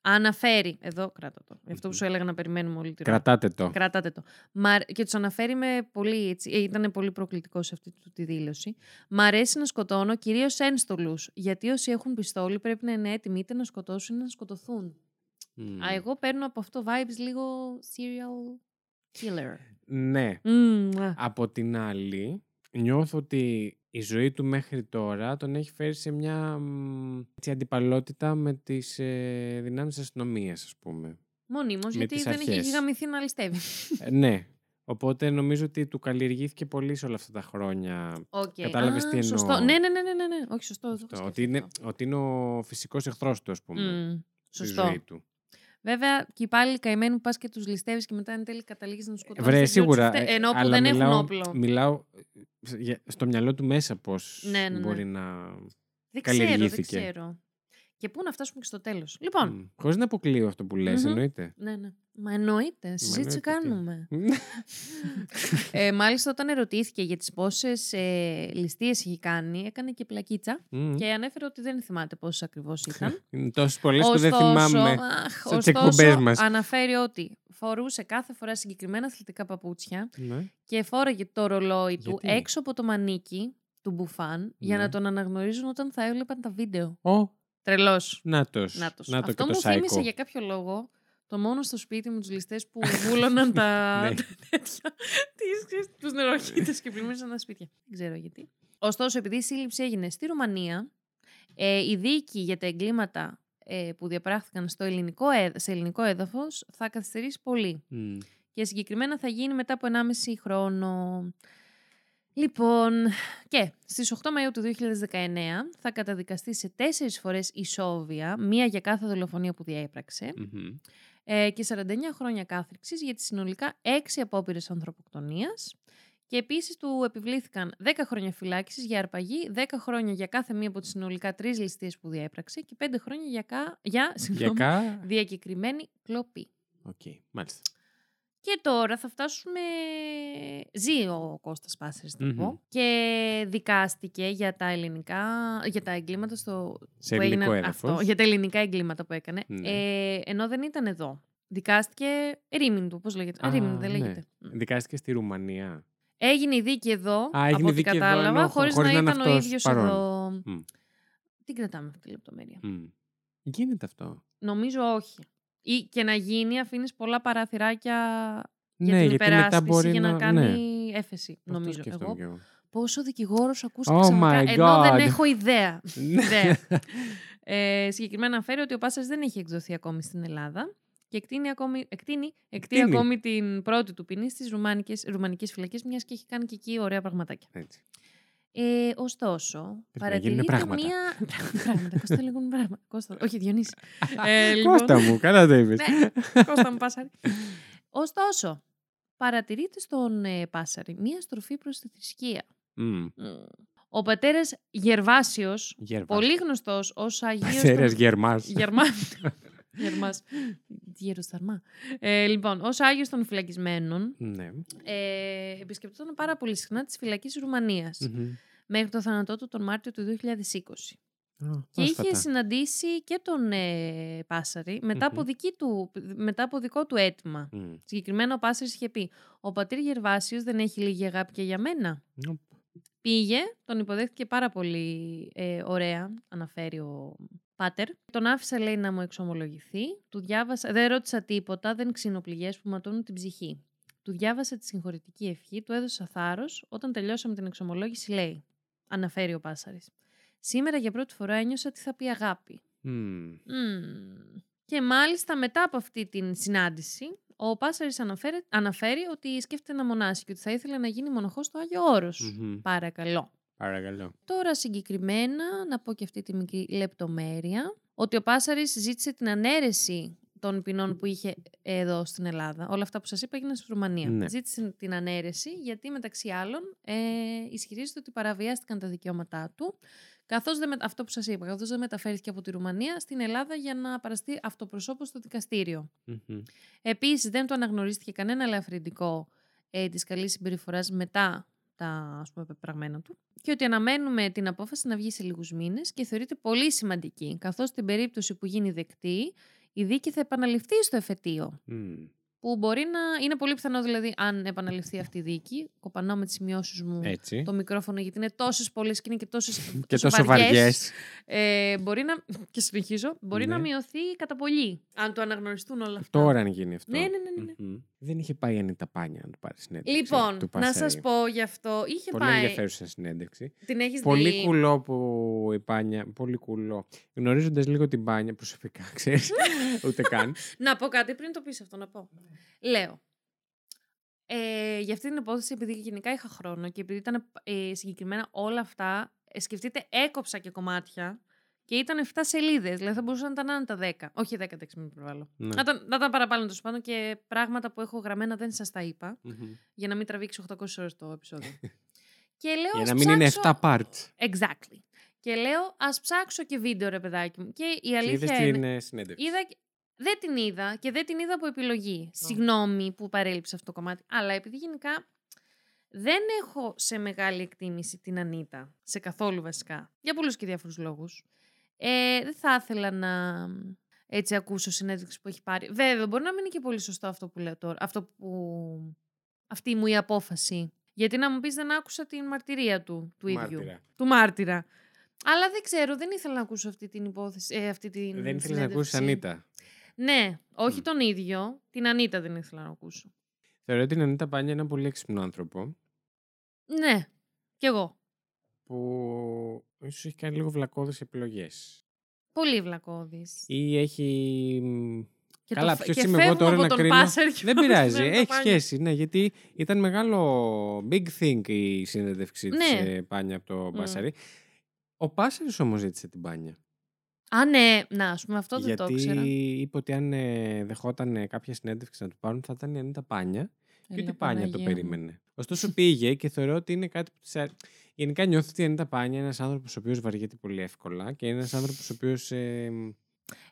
αναφέρει. Εδώ, κράτα το. Αυτό που Μμμ. σου έλεγα να περιμένουμε όλη τη ώρα. Κρατάτε το. Κρατάτε το. Μα, και τους αναφέρει με πολύ έτσι. ε, Ήταν πολύ προκλητικό σε αυτή του τη δήλωση. Μ' αρέσει να σκοτώνω κυρίως ένστολους. Γιατί όσοι έχουν πιστόλι πρέπει να είναι έτοιμοι είτε να σκοτώσουν είτε να σκοτωθούν. Μμ. Α, εγώ παίρνω από αυτό vibes λίγο serial killer. Ναι. Μμμ, μουα. Από την άλλη, νιώθω ότι η ζωή του μέχρι τώρα τον έχει φέρει σε μια μ, έτσι, αντιπαλότητα με τις ε, δυνάμεις αστυνομίας, ας πούμε. Μονίμως, με γιατί τις δεν είχε αρχές. γαμηθεί να ληστεύει. Ε, ναι. Οπότε νομίζω ότι του καλλιεργήθηκε πολύ σε όλα αυτά τα χρόνια. Okay. Κατάλαβες τι εννοώ. Σωστό. Ναι, ναι, ναι, ναι, ναι, ναι. Όχι, σωστό. δεν το Αυτό, είχα ότι, σκεφτεί είναι, αυτό. ότι είναι ο φυσικός εχθρός του, ας πούμε, Μμμ, στη Σωστό. ζωή του. Βέβαια, και πάλι καημένοι που πας και τους ληστεύεις και μετά εν τέλει καταλήγεις να τους σκοτώσει. Βρε, σίγουρα. ε, Ενώ που αλλά δεν μιλάω, έχουν όπλο. Μιλάω ε, για- στο μυαλό του μέσα πώς Ναι, ναι, ναι. μπορεί να... Δεν ξέρω, δεν καλλιεργήθηκε. ξέρω. Και πού να φτάσουμε και στο τέλος. Λοιπόν. Μ, Χωρίς να αποκλείω αυτό που λες, Μμμ. εννοείται. Ναι, ναι. Μα εννοείται. Συζήτηση εννοείται, τι. κάνουμε. ε, μάλιστα, όταν ερωτήθηκε για τις πόσες ε, ληστείες έχει κάνει, έκανε και πλακίτσα Μμ. και ανέφερε ότι δεν θυμάται πόσες ακριβώς ήταν. Είναι τόσες πολλές που δεν Ωστόσο, θυμάμαι. αχ, στις ωστόσο, εκπομπές μας. αναφέρει ότι φορούσε κάθε φορά συγκεκριμένα αθλητικά παπούτσια Ναι. και φόραγε το ρολόι του Γιατί; έξω από το μανίκι του μπουφάν για Ναι. να τον αναγνωρίζουν όταν θα έβλεπαν τα βίντεο. Ω, Τρελός. νάτος. Νάτος. Να τος Αυτό και το μου θύμισε Psycho. για κάποιο λόγο το μόνο στο σπίτι με τους ληστές που βούλωναν τα Ναι. τα τέτοια, τις, ξέρεις, τους νεροχύτες και πλημμύρισαν τα σπίτια. Δεν ξέρω γιατί. Ωστόσο, επειδή η σύλληψη έγινε στη Ρουμανία, ε, η δίκη για τα εγκλήματα ε, που διαπράχθηκαν στο ελληνικό, έδ- σε ελληνικό έδαφος θα καθυστερήσει πολύ. Μμ. Και συγκεκριμένα θα γίνει μετά από 1,5 χρόνο. Λοιπόν, και στις 8 Μαΐου του 2019 θα καταδικαστεί σε τέσσερις φορές ισόβια, μία για κάθε δολοφονία που διέπραξε, Μμμ. Ε, και 49 χρόνια κάθριξης για τις συνολικά 6 απόπειρες ανθρωποκτονίας. Και επίσης του επιβλήθηκαν 10 χρόνια φυλάκισης για αρπαγή, 10 χρόνια για κάθε μία από τις συνολικά τρεις ληστείες που διέπραξε και 5 χρόνια για, κα... για, Για συγγνώμη, κα... διακεκριμένη κλοπή. Οκ, μάλιστα. Και τώρα θα φτάσουμε... Ζει ο Κώστας Πάσαρης, θα Μμμ. πω. Και δικάστηκε για τα ελληνικά... Για τα εγκλήματα στο... Σε που ελληνικό έγιναν έδαφος. Αυτό, για τα ελληνικά εγκλήματα που έκανε. Ναι. Ε, ενώ δεν ήταν εδώ. Δικάστηκε Ρήμιντου, πώς λέγεται. Α, Ρήμιντου δεν ναι. λέγεται. Μ. Δικάστηκε στη Ρουμανία. Έγινε η δίκη εδώ, Α, έγινε από ό,τι δίκη εδώ, κατάλαβα, ενώ χωρίς, χωρίς να να είναι ήταν ο αυτός ίδιος παρόν. εδώ. Μμ. Τι κρατάμε αυτή τη λεπτομέρεια. Μμ. Γίνεται αυτό. Νομίζω όχι. Ή και να γίνει, αφήνεις πολλά παραθυράκια για ναι, την γιατί μετά υπεράσπιση μπορεί για να, να... κάνει ναι. έφεση, Αυτό νομίζω. σκέφτομαι Εγώ κι εγώ. πόσο δικηγόρος ακούστηκε Oh ξαφνικά, my ενώ δεν God. έχω ιδέα. Ναι. ιδέα. ε, συγκεκριμένα αναφέρει ότι ο Πάσαρης δεν έχει εκδοθεί ακόμη στην Ελλάδα και εκτείνει ακόμη, εκτείνει, εκτείνει Εκτείνει. ακόμη την πρώτη του ποινή στις ρουμανικές, ρουμανικές φυλακές, μιας και έχει κάνει και εκεί ωραία πραγματάκια. Έτσι. Ε, ωστόσο, Πρέπει να γίνουν παρατηρείται πράγματα. μία... πράγματα, Κώστα λέγουν πράγματα. Κώστα, όχι, Διονύση. ε, λοιπόν, Κώστα μου, καλά το είπες. ναι, Κώστα μου Πάσαρη. Ωστόσο, παρατηρείται στον ε, Πάσαρη μία στροφή προς τη θρησκεία. Μμ. Μμ. Ο πατέρας Γερβάσιος, Γέρβα. πολύ γνωστός ως Αγίος... Πατέρας των- Γερμάς. Γερμάς. Γερμάς. Γεροσθαρμά. Ε, λοιπόν, ως Άγιος των φυλακισμένων, Ναι. ε, επισκεπτόταν πάρα πολύ συχνά τις φυλακές Ρουμανίας, Μμμ. μέχρι το θάνατό του τον Μάρτιο του 2020. Α, Και είχε πρόσφατα. συναντήσει και τον ε, Πάσαρη μετά, από Μμμ. δική του, μετά από δικό του αίτημα. Μμ. Συγκεκριμένα ο Πάσαρης είχε πει «Ο πατήρ Γερβάσιος δεν έχει λίγη αγάπη και για μένα». Νοπ. Πήγε, τον υποδέχτηκε πάρα πολύ ε, ωραία, αναφέρει ο Πάτερ. Τον άφησα, λέει, να μου εξομολογηθεί. Του διάβασα, δεν ρώτησα τίποτα, δεν ξύνω πληγές που ματώνουν την ψυχή. Του διάβασα τη συγχωρητική ευχή, του έδωσα θάρρος. Όταν τελειώσαμε την εξομολόγηση, λέει, αναφέρει ο Πάσαρης. Σήμερα για πρώτη φορά ένιωσα τι θα πει αγάπη. Μμ. Μμμ. Και μάλιστα μετά από αυτή την συνάντηση, ο Πάσαρης αναφέρει, αναφέρει ότι σκέφτεται να μονάσει και ότι θα ήθελε να γίνει μοναχός στο Άγιο Όρος. Μμμ. Παρακαλώ. Παρακαλώ. Τώρα συγκεκριμένα, να πω και αυτή τη μικρή λεπτομέρεια, ότι ο Πάσαρης ζήτησε την ανέρεση των ποινών που είχε εδώ στην Ελλάδα. Όλα αυτά που σας είπα έγιναν στη Ρουμανία. Ναι. Ζήτησε την ανέρεση γιατί μεταξύ άλλων ε, ισχυρίζεται ότι παραβιάστηκαν τα δικαιώματά του καθώς δεν, με- αυτό που σας είπα, καθώς δεν μεταφέρθηκε από τη Ρουμανία στην Ελλάδα για να παραστεί αυτοπροσώπως στο δικαστήριο. Μμμ. Επίσης δεν του αναγνωρίστηκε κανένα ελαφρυντικό ε, της καλής συμπεριφοράς μετά τα ας πούμε, πεπραγμένα του και ότι αναμένουμε την απόφαση να βγει σε λίγους μήνες και θεωρείται πολύ σημαντική καθώς στην περίπτωση που γίνει δεκτή η δίκη θα επαναληφθεί στο εφετείο Μμ. Που μπορεί να είναι πολύ πιθανό δηλαδή αν επαναληφθεί αυτή η δίκη κοπανάω με τις σημειώσεις μου Έτσι. το μικρόφωνο γιατί είναι τόσες πολλές και είναι και τόσες Και τόσο βαριές. ε, μπορεί να, και συνεχίζω, μπορεί να Ναι. μειωθεί κατά πολύ αν το αναγνωριστούν όλα αυτά. Τώρα αν γίνει αυτό. Ναι, ναι, ναι, ναι, ναι. Μμμ. Δεν είχε πάει η Ανίτα Πάνια να του πάρεις συνέντευξη. Λοιπόν, του να σας Πασαρή. πω γι' αυτό. Είχε Πολύ πάει. ενδιαφέρουσα συνέντευξη. Την έχεις Πολύ δει. κουλό που η Πάνια. Πολύ κουλό. Γνωρίζοντας λίγο την Πάνια προσωπικά, ξέρεις. Ούτε καν. Να πω κάτι πριν το πεις αυτό, να πω. Λέω. Ε, για αυτή την υπόθεση, επειδή γενικά είχα χρόνο και επειδή ήταν ε, συγκεκριμένα όλα αυτά, ε, σκεφτείτε, έκοψα και κομμάτια και ήταν 7 σελίδες. Δηλαδή θα μπορούσαν να ήταν τα 10. Όχι 10, εντάξει, μην προβάλλω. Ναι. Να, ήταν, να ήταν παραπάνω τέλος πάντων και πράγματα που έχω γραμμένα δεν σας τα είπα, Μμμ. για να μην τραβήξει 800 ώρες το επεισόδιο. και λέω. Για «Ας να μην είναι ψάξω- 7 parts. Exactly. Και λέω, ας ψάξω και βίντεο, ρε παιδάκι μου. Και η Και είδες αλήθεια είναι. την ε, συνέντευξη. Είδα, και- δεν την είδα και δεν την είδα από επιλογή. Συγγνώμη που παρέλειψε αυτό το κομμάτι. Αλλά επειδή γενικά δεν έχω σε μεγάλη εκτίμηση την Ανίτα. Σε καθόλου βασικά. Για πολλούς και διάφορους λόγους. Ε, δεν θα ήθελα να έτσι ακούσω συνέντευξη που έχει πάρει. Βέβαια, μπορεί να μην είναι και πολύ σωστό αυτό που λέω τώρα. Αυτό που... Αυτή μου η απόφαση. Γιατί να μου πεις δεν άκουσα την μαρτυρία του, του ίδιου. Μάρτυρα. Του μάρτυρα. Αλλά δεν ξέρω, δεν ήθελα να ακούσω αυτή την υπόθεση. Ε, αυτή την Δεν ήθελες να συνέντευξη. ακούσεις Ανίτα. Ναι, όχι Μμ. τον ίδιο. Την Ανίτα δεν ήθελα να ακούσω. Θεωρώ την Ανίτα Πάνια ένα πολύ έξυπνο άνθρωπο Ναι, κι εγώ. που ίσως έχει κάνει λίγο βλακώδες επιλογές. Πολύ βλακώδη. Ή έχει. Και Καλά, το, ποιος και είμαι εγώ φεύγουμε τώρα από να τον κρίνω; Πάσαρ και Δεν πάμε πειράζει. στην Έχει Πάνια. σχέση, ναι, γιατί ήταν μεγάλο big thing η συνέντευξή Ναι. της ε, Πάνια από το Μμ. Πάσαρη. Ο Πάσαρης όμως ζήτησε την Πάνια. Α, ναι, να, ας πούμε, αυτό δεν το γιατί ήξερα. είπε ότι αν ε, δεχόταν ε, κάποια συνέντευξη να του πάρουν θα ήταν η Ανίτα Πάνια και Έλα, ότι η Πάνια το Παναγία μου. περίμενε. Ωστόσο πήγε και θεωρώ ότι είναι κάτι που της άρεσε. Γενικά νιώθω ότι η Ανίτα Πάνια είναι ένας άνθρωπος ο οποίος βαριέται πολύ εύκολα και είναι ένας άνθρωπος ο οποίος... Ε,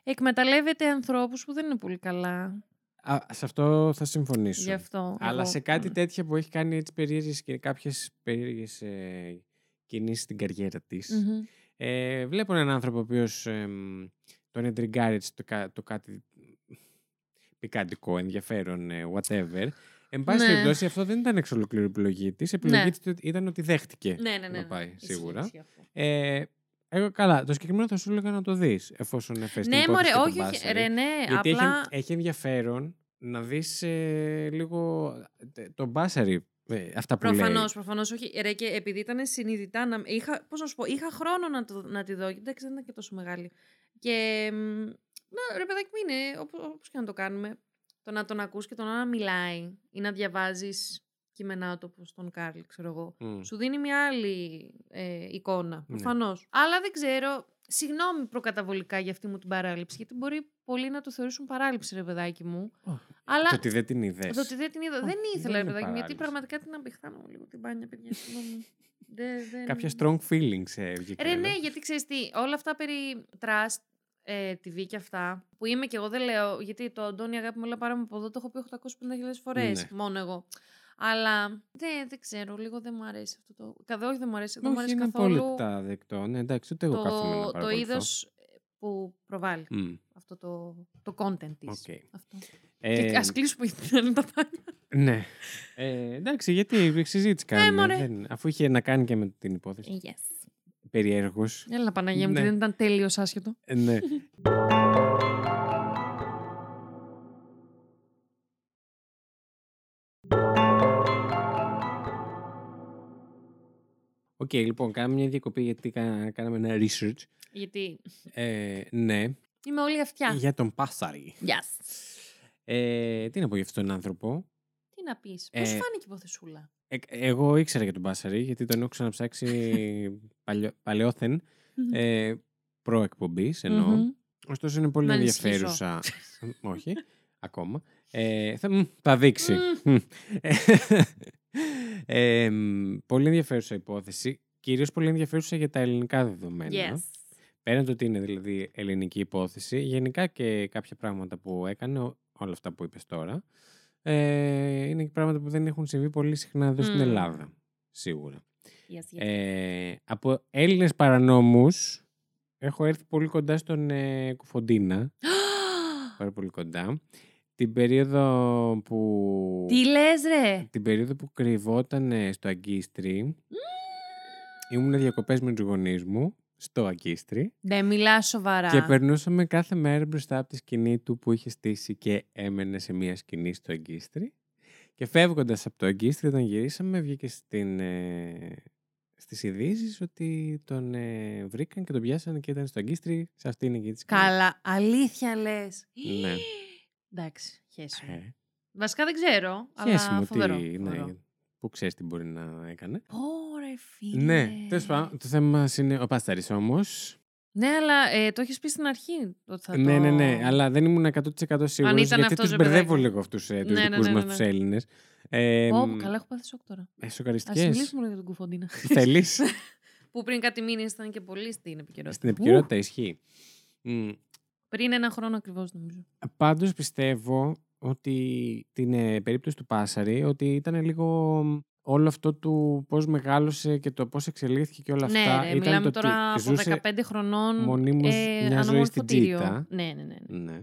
Εκμεταλλεύεται ανθρώπους που δεν είναι πολύ καλά. α, σε αυτό θα συμφωνήσω. Γι' αυτό. Αλλά εγώ- σε κάτι Μμ. τέτοια που έχει κάνει έτσι περίεργες και κάποιες περίεργες ε, κινήσεις στην καριέρα της. Μμμ. Ε, βλέπω έναν άνθρωπο ο οποίος εμ, τον εντριγκάρει έτσι το, κα- το κάτι πικαντικό, ενδιαφέρον, ε, whatever. Εν πάση Ναι. περιπτώσει, αυτό δεν ήταν εξ ολοκλήρου επιλογή της. Η επιλογή Ναι. της ήταν ότι δέχτηκε Ναι, ναι, ναι. να ναι. πάει, Ισχύει, σίγουρα. ισχύει αυτό. Ε, εγώ καλά, το συγκεκριμένο θα σου έλεγα να το δεις, εφόσον έφερε την Ναι, υπόθεση μωρέ, και τον όχι, όχι. Μπάσαρη. Ρε, ναι, Γιατί απλά. έχει, έχει ενδιαφέρον να δεις ε, λίγο ε, τον Μπάσαρη, ε, αυτά που λέει. Προφανώς, προφανώς. Όχι, ρε, και επειδή ήταν συνειδητά. Να... Είχα, πώς να σου πω, είχα χρόνο να, το, να τη δω. Εντάξει, δεν ήταν και τόσο μεγάλη. Και. μ, Να, ρε, παιδάκι μου είναι, όπως και να το κάνουμε. Το να τον ακούς και το να μιλάει ή να διαβάζεις κείμενά του όπως τον Κάρλ, ξέρω εγώ. Μμ. Σου δίνει μια άλλη ε, εικόνα. Ναι. Προφανώς. Αλλά δεν ξέρω. Συγγνώμη προκαταβολικά για αυτή μου την παράληψη, γιατί μπορεί πολλοί να το θεωρήσουν παράληψη, ρε παιδάκι μου. Ω, Αλλά Το ότι δεν την είδες. το ότι δεν την είδα. Ω, δεν ήθελα, δεν ρε είναι παιδάκι μου, γιατί παράληψη. πραγματικά την απεχθάνω λίγο την Πάνια, παιδιά. συγγνώμη. Δεν- δεν- Κάποια strong feelings ε, βγήκε. Ρε, ναι, γιατί ξέρεις τι, όλα αυτά περί trash ε, TV και αυτά, που είμαι και εγώ δεν λέω, γιατί το Αντώνη αγάπη μου, όλα πάρα μου από εδώ, το έχω πει 850.000 φορές. Ναι. Μόνο εγώ. Αλλά δεν, δεν ξέρω, λίγο δεν μου αρέσει αυτό το. Καθ' όχι, δεν μου αρέσει. Δεν μου Όχι, αρέσει είναι καθόλου απόλυτα δεκτό. Ναι, εντάξει, ούτε εγώ κάθομαι να το, το παρακολουθώ. είδος που προβάλλει Μμ, αυτό το, το content της. οκ. Αυτό. Ε, και ας κλείσουμε γιατί δεν είναι τα Πάνια. Ναι. Ε, εντάξει, γιατί συζήτηση κάνουμε. Ε, μωρέ. δεν- αφού είχε να κάνει και με την υπόθεση. Yes. Περιέργως. Έλα Παναγία μου, Ναι. τι δεν ήταν τέλειος άσχετο. Ε, ναι. Οκ, λοιπόν, κάναμε μια διακοπή γιατί κα- κάναμε ένα research. Γιατί; Ε, ναι, είμαι όλη αυτιά. για τον Πάσαρη. Yes. Ε, τι να πω για αυτόν τον άνθρωπο; Τι να πεις; Ε, Πώς φάνηκε η υποθεσούλα; Ε, εγώ ήξερα για τον Πάσαρη γιατί τον έχω ξαναψάξει παλιό, παλαιόθεν. Ε, προεκπομπής εννοώ. Μμμ. Ωστόσο είναι πολύ Να ενισχύσω. ενδιαφέρουσα. Όχι, ακόμα. Ε, θα, μ, θα δείξει. Μ. Ε, μ, πολύ ενδιαφέρουσα υπόθεση. Κυρίως πολύ ενδιαφέρουσα για τα ελληνικά δεδομένα. Yes. Πέραν το ότι είναι δηλαδή ελληνική υπόθεση, γενικά και κάποια πράγματα που έκανε, ό- όλα αυτά που είπες τώρα, ε, είναι και πράγματα που δεν έχουν συμβεί πολύ συχνά εδώ στην Μμ. Ελλάδα. Σίγουρα. Yes, yes. Ε, από Έλληνες παρανόμους έχω έρθει πολύ κοντά στον ε, Κουφοντίνα. Πάρα πολύ κοντά. Την περίοδο που... Τι λες ρε; Την περίοδο που κρυβόταν ε, στο Αγκίστρι. Ήμουν διακοπές με τους γονείς μου στο Αγκίστρι. Δεν μιλάς σοβαρά. Και περνούσαμε κάθε μέρα μπροστά από τη σκηνή του που είχε στήσει και έμενε σε μια σκηνή στο Αγκίστρι. Και φεύγοντας από το Αγκίστρι όταν γυρίσαμε βγήκε στην, ε, στις ειδήσεις ότι τον ε, βρήκαν και τον πιάσανε και ήταν στο Αγκίστρι σε αυτήν εκεί τη σκηνή. Καλά, αλήθεια λες. Ναι. Εντάξει, χέση μου. Ε, Βασικά δεν ξέρω, Σχέση αλλά μου φοβερό. τι, ναι, φοβερό. που ξέρεις τι μπορεί να έκανε. Ωραία, φίλε. Ναι, τέλος πάντων, το θέμα μας είναι ο Πασταρής όμως. Ναι, αλλά ε, το έχεις πει στην αρχή ότι θα ναι, το... ναι, ναι, αλλά δεν ήμουν 100% σίγουρος ήταν γιατί αυτός, τους ρε μπερδεύω παιδάκι μου. λίγο αυτούς ε, τους Ναι, ναι, δικούς ναι, μας ναι, τους ναι. Έλληνες. Ε, Ω, μ, καλά, έχω πάθει σοκ τώρα. ε, Ας σοκαριστικές. μιλήσουμε λίγο για τον Κουφοντίνα. Θέλεις; που πριν κάτι μήνες ήταν και πολύ στην επικαιρότητα. Στην επικαιρότητα ισχύει. Μ, Πριν ένα χρόνο ακριβώς νομίζω. Πάντως πιστεύω ότι την ε, περίπτωση του Πάσαρη ότι ήταν λίγο μ, όλο αυτό του πώς μεγάλωσε και το πώς εξελίχθηκε και όλα ναι, αυτά. ρε, ήταν μιλάμε το ότι τώρα από ζούσε 15 χρονών μονίμως ε, μια ζωή στην ανομορφωτήριο. τζίτα. Ναι, ναι, ναι. ναι. Ναι.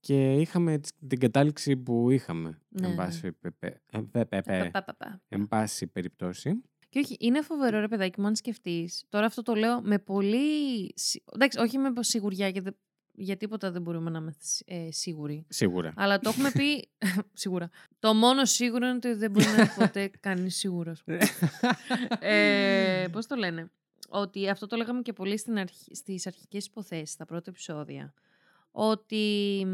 Και είχαμε τις- την κατάληξη που είχαμε. Ναι, εν, ναι. πάση, πε- πε- ε, πε- πε- πε- Πα, πα, πα. εν πάση περιπτώσει. Και όχι, είναι φοβερό ρε παιδάκι μου αν σκεφτείς. Τώρα αυτό το λέω με πολύ. σι- Εντάξει, όχι με σιγουριά, γιατί για τίποτα δεν μπορούμε να είμαστε ε, σίγουροι. Σίγουρα. Αλλά το έχουμε πει. σίγουρα. Το μόνο σίγουρο είναι ότι δεν μπορεί να είναι ποτέ κανείς σίγουρος. ε, Πώς το λένε. ότι αυτό το λέγαμε και πολύ στην αρχ... στις αρχικές υποθέσεις, στα πρώτα επεισόδια, ότι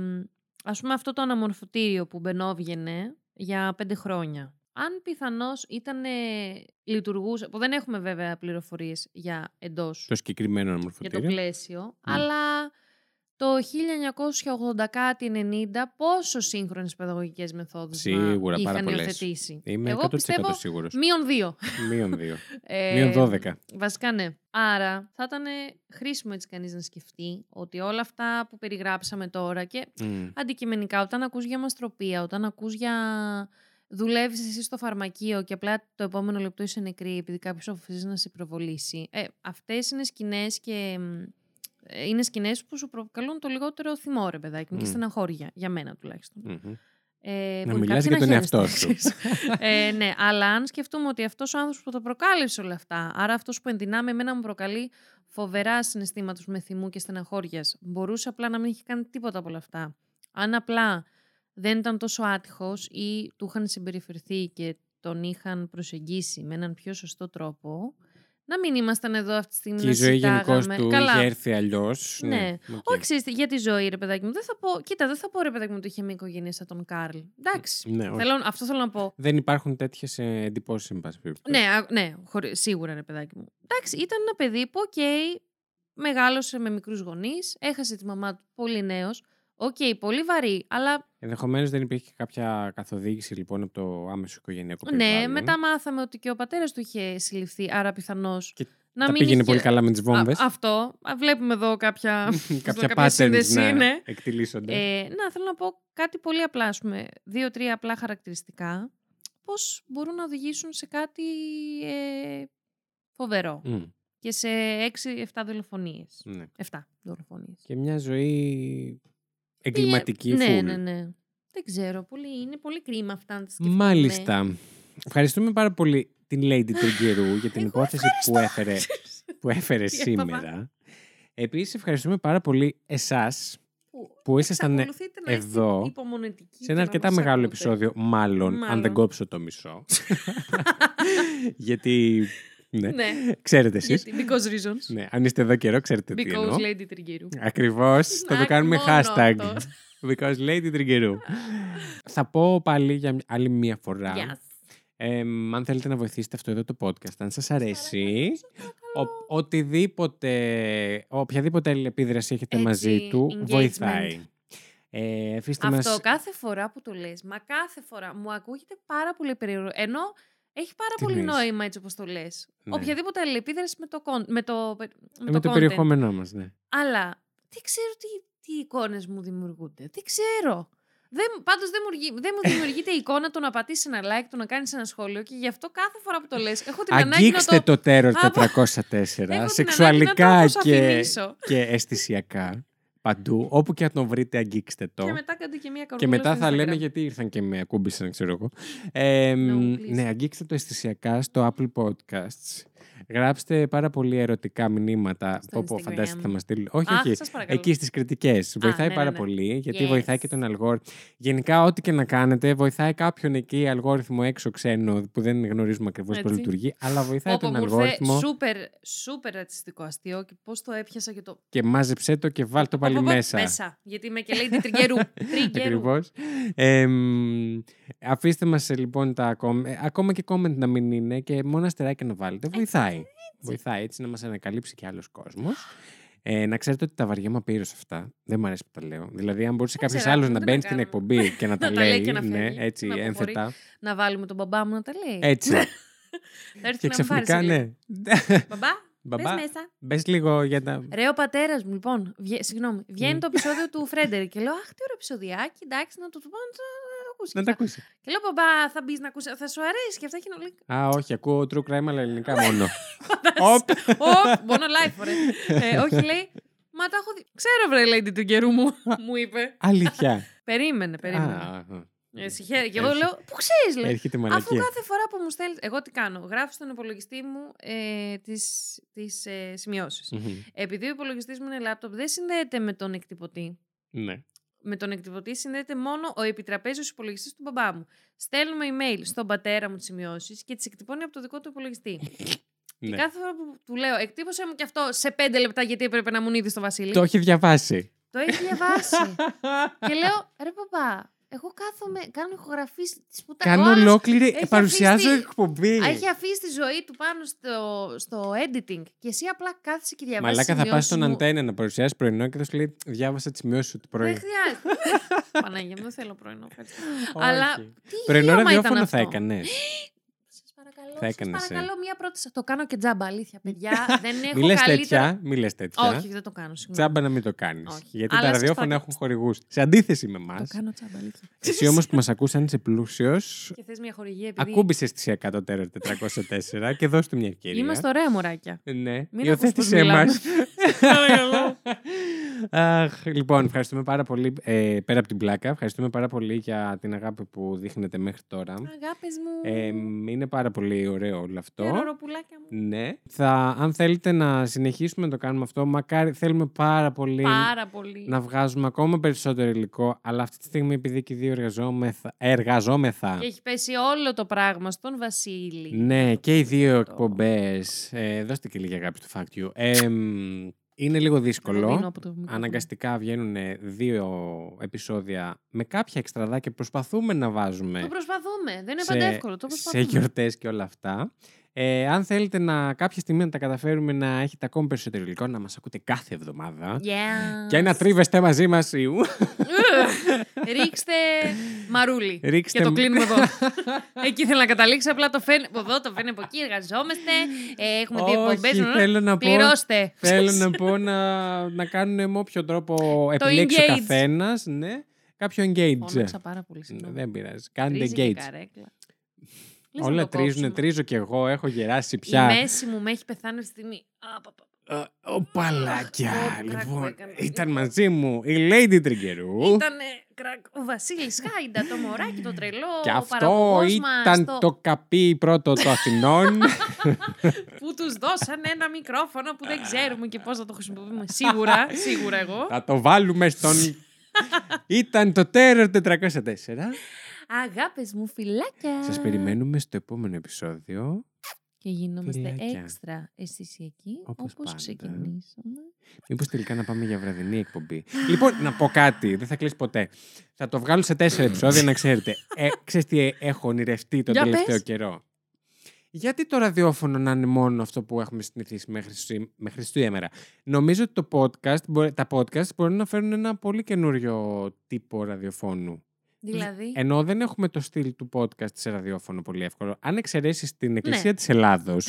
ας πούμε αυτό το αναμορφωτήριο που μπαινόβγαινε για πέντε χρόνια, αν πιθανώς ήταν λειτουργούσε, που δεν έχουμε βέβαια πληροφορίες για εντός Το συγκεκριμένο για αναμορφωτήριο. το πλαίσιο, αλλά το 1980 κάτι 90 πόσο σύγχρονες παιδαγωγικές μεθόδους να Σίγουρα, πάρα είχαν πολλές. υιοθετήσει; Είμαι Εγώ 100% πιστεύω σίγουρος. μείον δύο. Μείον δύο. Ε, Μείον 12. Βασικά ναι. Άρα θα ήταν χρήσιμο έτσι κανείς να σκεφτεί ότι όλα αυτά που περιγράψαμε τώρα και Μμ. αντικειμενικά όταν ακούς για μαστροπία, όταν ακούς για δουλεύεις εσύ στο φαρμακείο και απλά το επόμενο λεπτό είσαι νεκρή επειδή κάποιος αποφασίζει να σε προβολήσει. Ε, αυτές είναι σκηνές και μ, ε, είναι σκηνές που σου προκαλούν το λιγότερο θυμό ρε παιδάκι μου και Μμ. στεναχώρια, για μένα τουλάχιστον. Μμμ. Ε, Να μπορεί μιλάς κάποιοι για τον χαίρεστε, εαυτό σου. ξέρεις. ε, ναι, αλλά αν σκεφτούμε ότι αυτός ο άνθρωπος που το προκάλεσε όλα αυτά, άρα αυτός που ενδυνάμει εμένα μου προκαλεί φοβερά συναισθήματα με θυμού και στεναχώριας, μπορούσε απλά να μην έχει κάνει τίποτα από όλα αυτά. Αν απλά δεν ήταν τόσο άτυχος ή του είχαν συμπεριφερθεί και τον είχαν προσεγγίσει με έναν πιο σωστό τρόπο, να μην ήμασταν εδώ αυτή τη στιγμή Και να η ζωή γενικώς συζητάγαμε. του Καλά, είχε έρθει αλλιώς. Ναι. όχι, ξέρεις τι, για τη ζωή, ρε παιδάκι μου. Δεν θα πω, κοίτα, δεν θα πω, ρε παιδάκι μου, ότι είχε μια οικογένεια σαν τον Καρλ. Εντάξει. Ναι, όχι. Θέλω, αυτό θέλω να πω. Δεν υπάρχουν τέτοιες εντυπώσεις, εν πάση περιπτώσει. Ναι, α- ναι χωρί, σίγουρα, ρε παιδάκι μου. Εντάξει, ήταν ένα παιδί που, οκ, μεγάλωσε με μικρούς γονείς, έχασε τη μαμά του πολύ νέος. Οκ, πολύ βαρύ, αλλά Ενδεχομένως δεν υπήρχε κάποια καθοδήγηση λοιπόν από το άμεσο οικογενειακό ναι, περιβάλλον. μετά μάθαμε ότι και ο πατέρας του είχε συλληφθεί, άρα πιθανώς Και να τα μην πήγαινε είχε- πολύ καλά με τις βόμβες. Α, αυτό. Α, Βλέπουμε εδώ κάποια, κάποια κάποια patterns σύνδεση, να ναι. εκτυλίσσονται. Ε, να, θέλω να πω κάτι πολύ απλά, ας πούμε, δύο-τρία απλά χαρακτηριστικά, πώς μπορούν να οδηγήσουν σε κάτι ε, φοβερό. Μμ, Και σε έξι-εφτά δολοφονίες. ναι. Εφτά δολοφονίες. Και μια ζωή εγκληματική ναι, full. ναι, ναι. Δεν ξέρω, πολύ, είναι πολύ κρίμα αυτά να τα σκεφτούμε. Μάλιστα. Ευχαριστούμε πάρα πολύ την Lady Τριγκερού για την Εγώ υπόθεση που έφερε, που έφερε Τι έπαθα. σήμερα. Επίσης ευχαριστούμε πάρα πολύ εσάς Που που ήσασταν εξακολουθείτε να είστε εδώ, υπομονετικοί σε και ένα να αρκετά μας μεγάλο ακούτε. επεισόδιο, μάλλον, αν Μάλλον. δεν κόψω το μισό. Γιατί, ναι, ναι, ξέρετε εσείς. γιατί, because reasons. Ναι, αν είστε εδώ καιρό, ξέρετε τι εννοώ. Because Lady Τριγκύρου. Ακριβώς, θα το Να, κάνουμε μόνο hashtag. αυτό. Because Lady Τριγκερού. θα πω πάλι για μια- άλλη μία φορά. Yes. Ε, αν θέλετε να βοηθήσετε αυτό εδώ το podcast, αν σας αρέσει, ο, οτιδήποτε, οποιαδήποτε αλληλεπίδραση έχετε Έτσι, μαζί του, engagement. βοηθάει. Ε, αφήστε Αυτό μας... κάθε φορά που το λες, μα κάθε φορά μου ακούγεται πάρα πολύ περίεργο. Ενώ έχει πάρα Τι πολύ εννοείς; νόημα έτσι όπως το λες. Ναι. Οποιαδήποτε αλληλεπίδραση με το, con- με το, με Ε, με το content. περιεχόμενό μας, ναι. Αλλά δεν ξέρω τι, τι εικόνες μου δημιουργούνται. Δεν ξέρω. Δεν, πάντως δεν μου, βγει- δεν μου δημιουργείται η εικόνα το να πατήσεις ένα like, το να κάνεις ένα σχόλιο και γι' αυτό κάθε φορά που το λες έχω την ανάγκη να Αγγίξτε το... το τέρορ Απο- 404, Έχω την σεξουαλικά ανάγκη να το και, αποσαφηνίσω. και αισθησιακά, παντού. Όπου και αν τον βρείτε, αγγίξτε το. Και μετά κάντε και μία Και καρδούλα μετά στο θα Instagram. λέμε γιατί ήρθαν και με ακούμπησαν, ξέρω εγώ. Ε, μ, please. ναι, αγγίξτε το αισθησιακά στο Apple Podcasts. Γράψτε πάρα πολύ ερωτικά μηνύματα. Στο Πω, πω, Instagram. φαντάζεστε θα μας στείλουν. Όχι, Αχ, όχι. σας παρακαλώ. Εκεί στις κριτικές. Βοηθάει ναι, ναι, πάρα ναι. πολύ, γιατί Yes. βοηθάει και τον αλγόριθμο. Γενικά, ό,τι και να κάνετε, βοηθάει κάποιον εκεί αλγόριθμο έξω ξένο που δεν γνωρίζουμε ακριβώς πώς Έτσι. λειτουργεί, αλλά βοηθάει Πω, πω, τον μου ήρθε αλγόριθμο Σούπερ, σούπερ ρατσιστικό αστείο και πώς το έπιασα και το... και μάζεψέ το και βάλ το πάλι Πω, πω, πω, μέσα. Μέσα, γιατί είμαι και Lady Τριγκερού. Τριγκερού. Ακριβώς. Ε, μ, αφήστε μας ε, λοιπόν τα comment, ε, ακόμα και comment να μην είναι και μόνο αστεράκια να βάλετε. Βοηθάει. Βοηθάει έτσι να μας ανακαλύψει και άλλος κόσμος. Ε, να ξέρετε ότι τα βαριέμαι πήρω σε αυτά. Δεν μου αρέσει που τα λέω. Δηλαδή, αν μπορούσε κάποιος ξέρω, άλλος τι να να μπαίνει στην κάνουμε. εκπομπή και να τα Να τα λέει λέει. και να ναι, φεύγει, έτσι, να αποχωρεί. ένθετα. Να βάλουμε τον μπαμπά μου να τα λέει. Έτσι. Θα έρθει και να με πάρει ξαφνικά, σε λίγο. ναι. Μπαμπά, Μπαμπά, πες μέσα. μπες λίγο για τα. Ρε ο πατέρας μου, λοιπόν, βγε, συγγνώμη, βγαίνει το επεισόδιο του Φρέντερ και λέω Αχ, τι ωραίο επεισοδιάκι, εντάξει, να το του πω να το, να το ακούσεις. Να τα ακούσει. Και λέω Μπαμπά, θα μπεις να ακούσεις, θα σου αρέσει και αυτά και να λέει. Α, όχι, ακούω true crime, αλλά ελληνικά μόνο. Οπ. Ωπ, μόνο live, ωραία. Ε, όχι, λέει. Μα τα έχω δει. Ξέρω, βρε, Lady του καιρού μου, μου είπε. Αλήθεια. Περίμενε, περίμενε. Α, α. Ε, συγχαίρε. Και εγώ Έρχεται. λέω, Πού ξέρεις, λέει. Έρχεται Αφού μαλακία. κάθε φορά που μου στέλνει. Εγώ τι κάνω. Γράφω στον υπολογιστή μου ε, τις τις, ε, σημειώσεις. Μμμ. Επειδή ο υπολογιστής μου είναι λάπτοπ, δεν συνδέεται με τον εκτυπωτή. Ναι. Με τον εκτυπωτή συνδέεται μόνο ο επιτραπέζιος υπολογιστής του μπαμπά μου. Στέλνουμε email στον πατέρα μου τις σημειώσεις και τις εκτυπώνει από το δικό του υπολογιστή. Και Ναι. κάθε φορά που του λέω, εκτύπωσέ μου και αυτό σε πέντε λεπτά γιατί έπρεπε να μου είδη στο Βασίλη. Το έχει διαβάσει. Το έχει διαβάσει. και λέω, ρε παπά, εγώ κάθομαι, κάνω ηχογραφή τη πουτά. Κάνω ολόκληρη. έχει Παρουσιάζω αφήσει- εκπομπή. Έχει αφήσει τη ζωή του πάνω στο, στο editing και εσύ απλά κάθεσαι και διαβάζεις. Μαλάκα θα πας στον μου. αντένα να παρουσιάσεις πρωινό και θα σου λέει Διάβασα τις σημειώσεις σου του πρωί. Δεν χρειάζεται. Παναγία μου, δεν θέλω πρωινό. ευχαριστώ. Αλλά Όχι. τι Πρωινό γύρωμα ήταν ραδιόφωνο θα αυτό; έκανες. Σας παρακαλώ, Θα σας έκανες, ε. παρακαλώ μία πρόταση. Το κάνω και τζάμπα, αλήθεια, παιδιά. δεν έχω Μη λες καλύτερα... τέτοια. Μη λες τέτοια. Όχι, δεν το κάνω, συγγνώμη. Τσάμπα να μην το κάνεις. Όχι. Γιατί Αλλά τα σας ραδιόφωνα παρακαλώ. έχουν χορηγούς. Σε αντίθεση με εμάς. Το κάνω τζάμπα, αλήθεια. Εσύ όμως που μας ακούς, αν είσαι πλούσιος, Και θες μια χορηγία επειδή... ακούμπησες τη 100 τέρα 404 και δώσ' του μια ευκαιρία. Είμαστε ωραία μωράκια. Ναι, Μην ακούς πώς υιοθέτησέ μιλάμε. μα. Παρακαλώ. Αχ, λοιπόν, ευχαριστούμε πάρα πολύ. Ε, πέρα από την πλάκα, ευχαριστούμε πάρα πολύ για την αγάπη που δείχνετε μέχρι τώρα. Αγάπες μου. Ε, είναι πάρα πολύ ωραίο όλο αυτό. Τεροροπουλάκια μου. Ναι. Θα, αν θέλετε να συνεχίσουμε να το κάνουμε αυτό, μακάρι θέλουμε πάρα πολύ Πάρα πολύ. να βγάζουμε ακόμα περισσότερο υλικό, αλλά αυτή τη στιγμή επειδή και οι δύο εργαζόμεθα, εργαζόμεθα Και έχει πέσει όλο το πράγμα στον Βασίλη. ναι, και οι δύο Το- εκπομπές. Ε, δώστε και λίγη αγάπη στο Fact You. Ε, μ, είναι λίγο Δεν πίνω δύσκολο. από το μικρόφωνο. Αναγκαστικά βγαίνουν δύο επεισόδια με κάποια εξτραδάκια. Προσπαθούμε να βάζουμε Το προσπαθούμε. Δεν είναι σε- πάντα εύκολο. Το σε προσπαθούμε. γιορτές και όλα αυτά. Ε, αν θέλετε να κάποια στιγμή να τα καταφέρουμε να έχετε ακόμη περισσότερο υλικό, να μας ακούτε κάθε εβδομάδα. Yeah. Και να τρίβεστε μαζί μας. ιου. Ρίξτε μαρούλι. Ρίξτε Και το μ- κλείνουμε εδώ. Εκεί ήθελα να καταλήξω. Απλά το φαίνεται από εδώ, το φαίνεται από εκεί. Εργαζόμαστε. Ε, έχουμε δύο Όχι, εκπομπές. θέλω να πω- Πληρώστε. Θέλω να πω να, να κάνουν με όποιο τρόπο επιλέξει ο engage. καθένας. Ναι, κάποιο engage. Φώναξα πάρα πολύ. Ναι, συγγνώμη. δεν πειράζει. Κάντε Τρίζει και engage. Καρέκλα. Λες να Όλα το τρίζουν, κόψουμε. τρίζω κι εγώ, έχω γεράσει Η πια. μέση μου με έχει πεθάνει αυτή τη στιγμή. Α, πα, πα. Ε, Ο παλάκια, Ω, κράκο λοιπόν, έκανε. ήταν μαζί μου η Lady Τριγκερού. Ήταν ο Βασίλης Χάιντα, το μωράκι, το τρελό. Και ο αυτό παραγωγός μας, ήταν το... το καπί πρώτο των Αθηνών. που τους δώσανε ένα μικρόφωνο που δεν ξέρουμε και πώς θα το χρησιμοποιούμε. Σίγουρα, σίγουρα εγώ. Θα το βάλουμε στον... ήταν το Terror 404. Αγάπες μου, φυλάκια. Σας περιμένουμε στο επόμενο επεισόδιο. Και γινόμαστε Φιλάκια. έξτρα αισθησιακοί, Όπως όπως, πάντα. ξεκινήσαμε. Μήπως τελικά να πάμε για βραδινή εκπομπή. λοιπόν, να πω κάτι. Δεν θα κλείσει ποτέ. Θα το βγάλω σε τέσσερα επεισόδια, να ξέρετε. Ε, ξέρεις τι ε, έχω ονειρευτεί τον Για τελευταίο πες. καιρό. Γιατί το ραδιόφωνο να είναι μόνο αυτό που έχουμε συνηθίσει μέχρι, σή- μέχρι σήμερα. Νομίζω ότι το podcast, μπορεί- τα podcast μπορούν να φέρουν ένα πολύ καινούριο τύπο ραδιοφώνου. Δηλαδή, Ενώ δεν έχουμε το στυλ του podcast σε ραδιόφωνο πολύ εύκολο. Αν εξαιρέσεις την Εκκλησία Ναι. της Ελλάδος,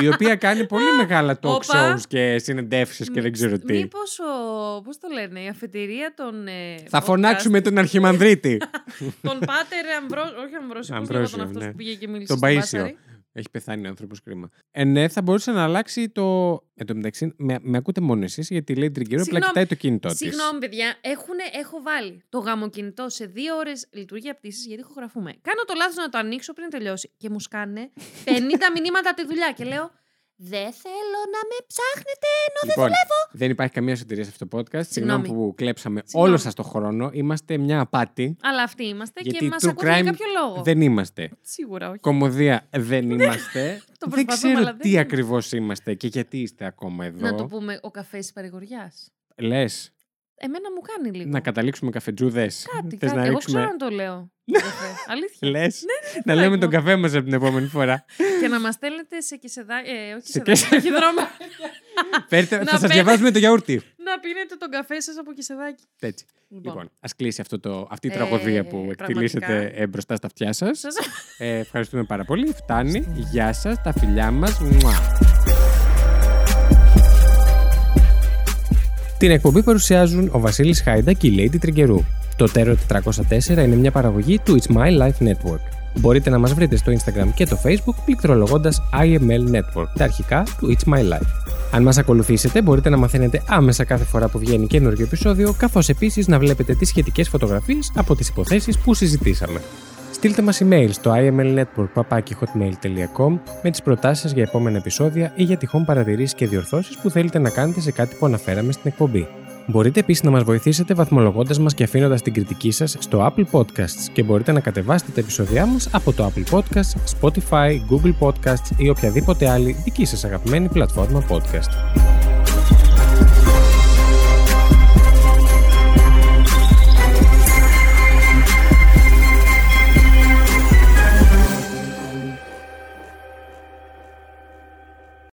η οποία κάνει πολύ μεγάλα talk Όπα. shows και συνεντεύξεις και δεν ξέρω τι. Μήπως ο, πώς το λένε, η αφετηρία των ε, Θα podcast, φωνάξουμε τον Αρχιμανδρίτη. τον Πάτερ Αμβρόσιο, όχι Αμβρόσιο, πώς Αμβρόσιο, λέγονταν αυτός ναι. που πήγε και μίλησε Τον στον Παΐσιο. Πάσαρη; Έχει πεθάνει ο άνθρωπος κρίμα. Ε, ναι, θα μπορούσε να αλλάξει το. Εν τω μεταξύ, με, με ακούτε μόνο εσείς, γιατί λέει Τριγκερό απλά Συγγνώμη. κοιτάει το κινητό της. Συγγνώμη, παιδιά, έχουνε, έχω βάλει το γαμοκινητό σε δύο ώρες λειτουργία πτήσης γιατί ηχογραφούμε. Κάνω το λάθος να το ανοίξω πριν τελειώσει και μου σκάνε 50 μηνύματα από τη δουλειά και λέω Δεν θέλω να με ψάχνετε ενώ δεν Λοιπόν, δουλεύω. δεν υπάρχει καμία σωτηρία σε αυτό το podcast. Συγγνώμη Συγγνώμη. που κλέψαμε Συγγνώμη. όλο σας το χρόνο. Είμαστε μια απάτη. Αλλά αυτοί είμαστε Γιατί και μας true ακούτε για crime κάποιο λόγο. Δεν είμαστε. Σίγουρα όχι. Κομμωδία δεν είμαστε. Το δεν προσπαθούμε, ξέρω αλλά δεν τι είναι. ακριβώς είμαστε και γιατί είστε ακόμα εδώ. Να το πούμε ο καφές της παρηγοριάς. Λες, Εμένα μου κάνει λίγο. να καταλήξουμε καφετζούδες. Κάτι, κάτι. Εγώ ξέρω να το λέω. το καφέ. Αλήθεια. Λες. ναι, να λέμε φράγμα. τον καφέ μας από την επόμενη φορά. και να μας στέλνετε σε κεσεδάκι. Ε, όχι Σε κεσεδάκι. ταχυδρόμο. Φέρτε, Να θα σας πέ- διαβάζουμε το γιαούρτι. να πίνετε τον καφέ σας από κεσεδάκι. Έτσι. Λοιπόν. Λοιπόν, ας κλείσει αυτό το, αυτή η Ε, τραγωδία που εκτελήσετε πραγματικά. ε, μπροστά στα αυτιά σας. Σας... Ε, ευχαριστούμε πάρα πολύ. Φτάνει. Γεια σας. Τα φιλιά μας. Την εκπομπή παρουσιάζουν ο Βασίλης Χάιντα και η Lady Τριγκερού. Το Terror 404 είναι μια παραγωγή του It's My Life Network. Μπορείτε να μας βρείτε στο Instagram και το Facebook πληκτρολογώντας IML Network, τα αρχικά του It's My Life. Αν μας ακολουθήσετε μπορείτε να μαθαίνετε άμεσα κάθε φορά που βγαίνει καινούργιο επεισόδιο, καθώς επίσης να βλέπετε τις σχετικές φωτογραφίες από τις υποθέσεις που συζητήσαμε. Στείλτε μας email στο imlnetwork.hotmail.com με τις προτάσεις σας για επόμενα επεισόδια ή για τυχόν παρατηρήσεις και διορθώσεις που θέλετε να κάνετε σε κάτι που αναφέραμε στην εκπομπή. Μπορείτε επίσης να μας βοηθήσετε βαθμολογώντας μας και αφήνοντας την κριτική σας στο Apple Podcasts και μπορείτε να κατεβάσετε τα επεισόδια μας από το Apple Podcasts, Spotify, Google Podcasts ή οποιαδήποτε άλλη δική σας αγαπημένη πλατφόρμα podcast.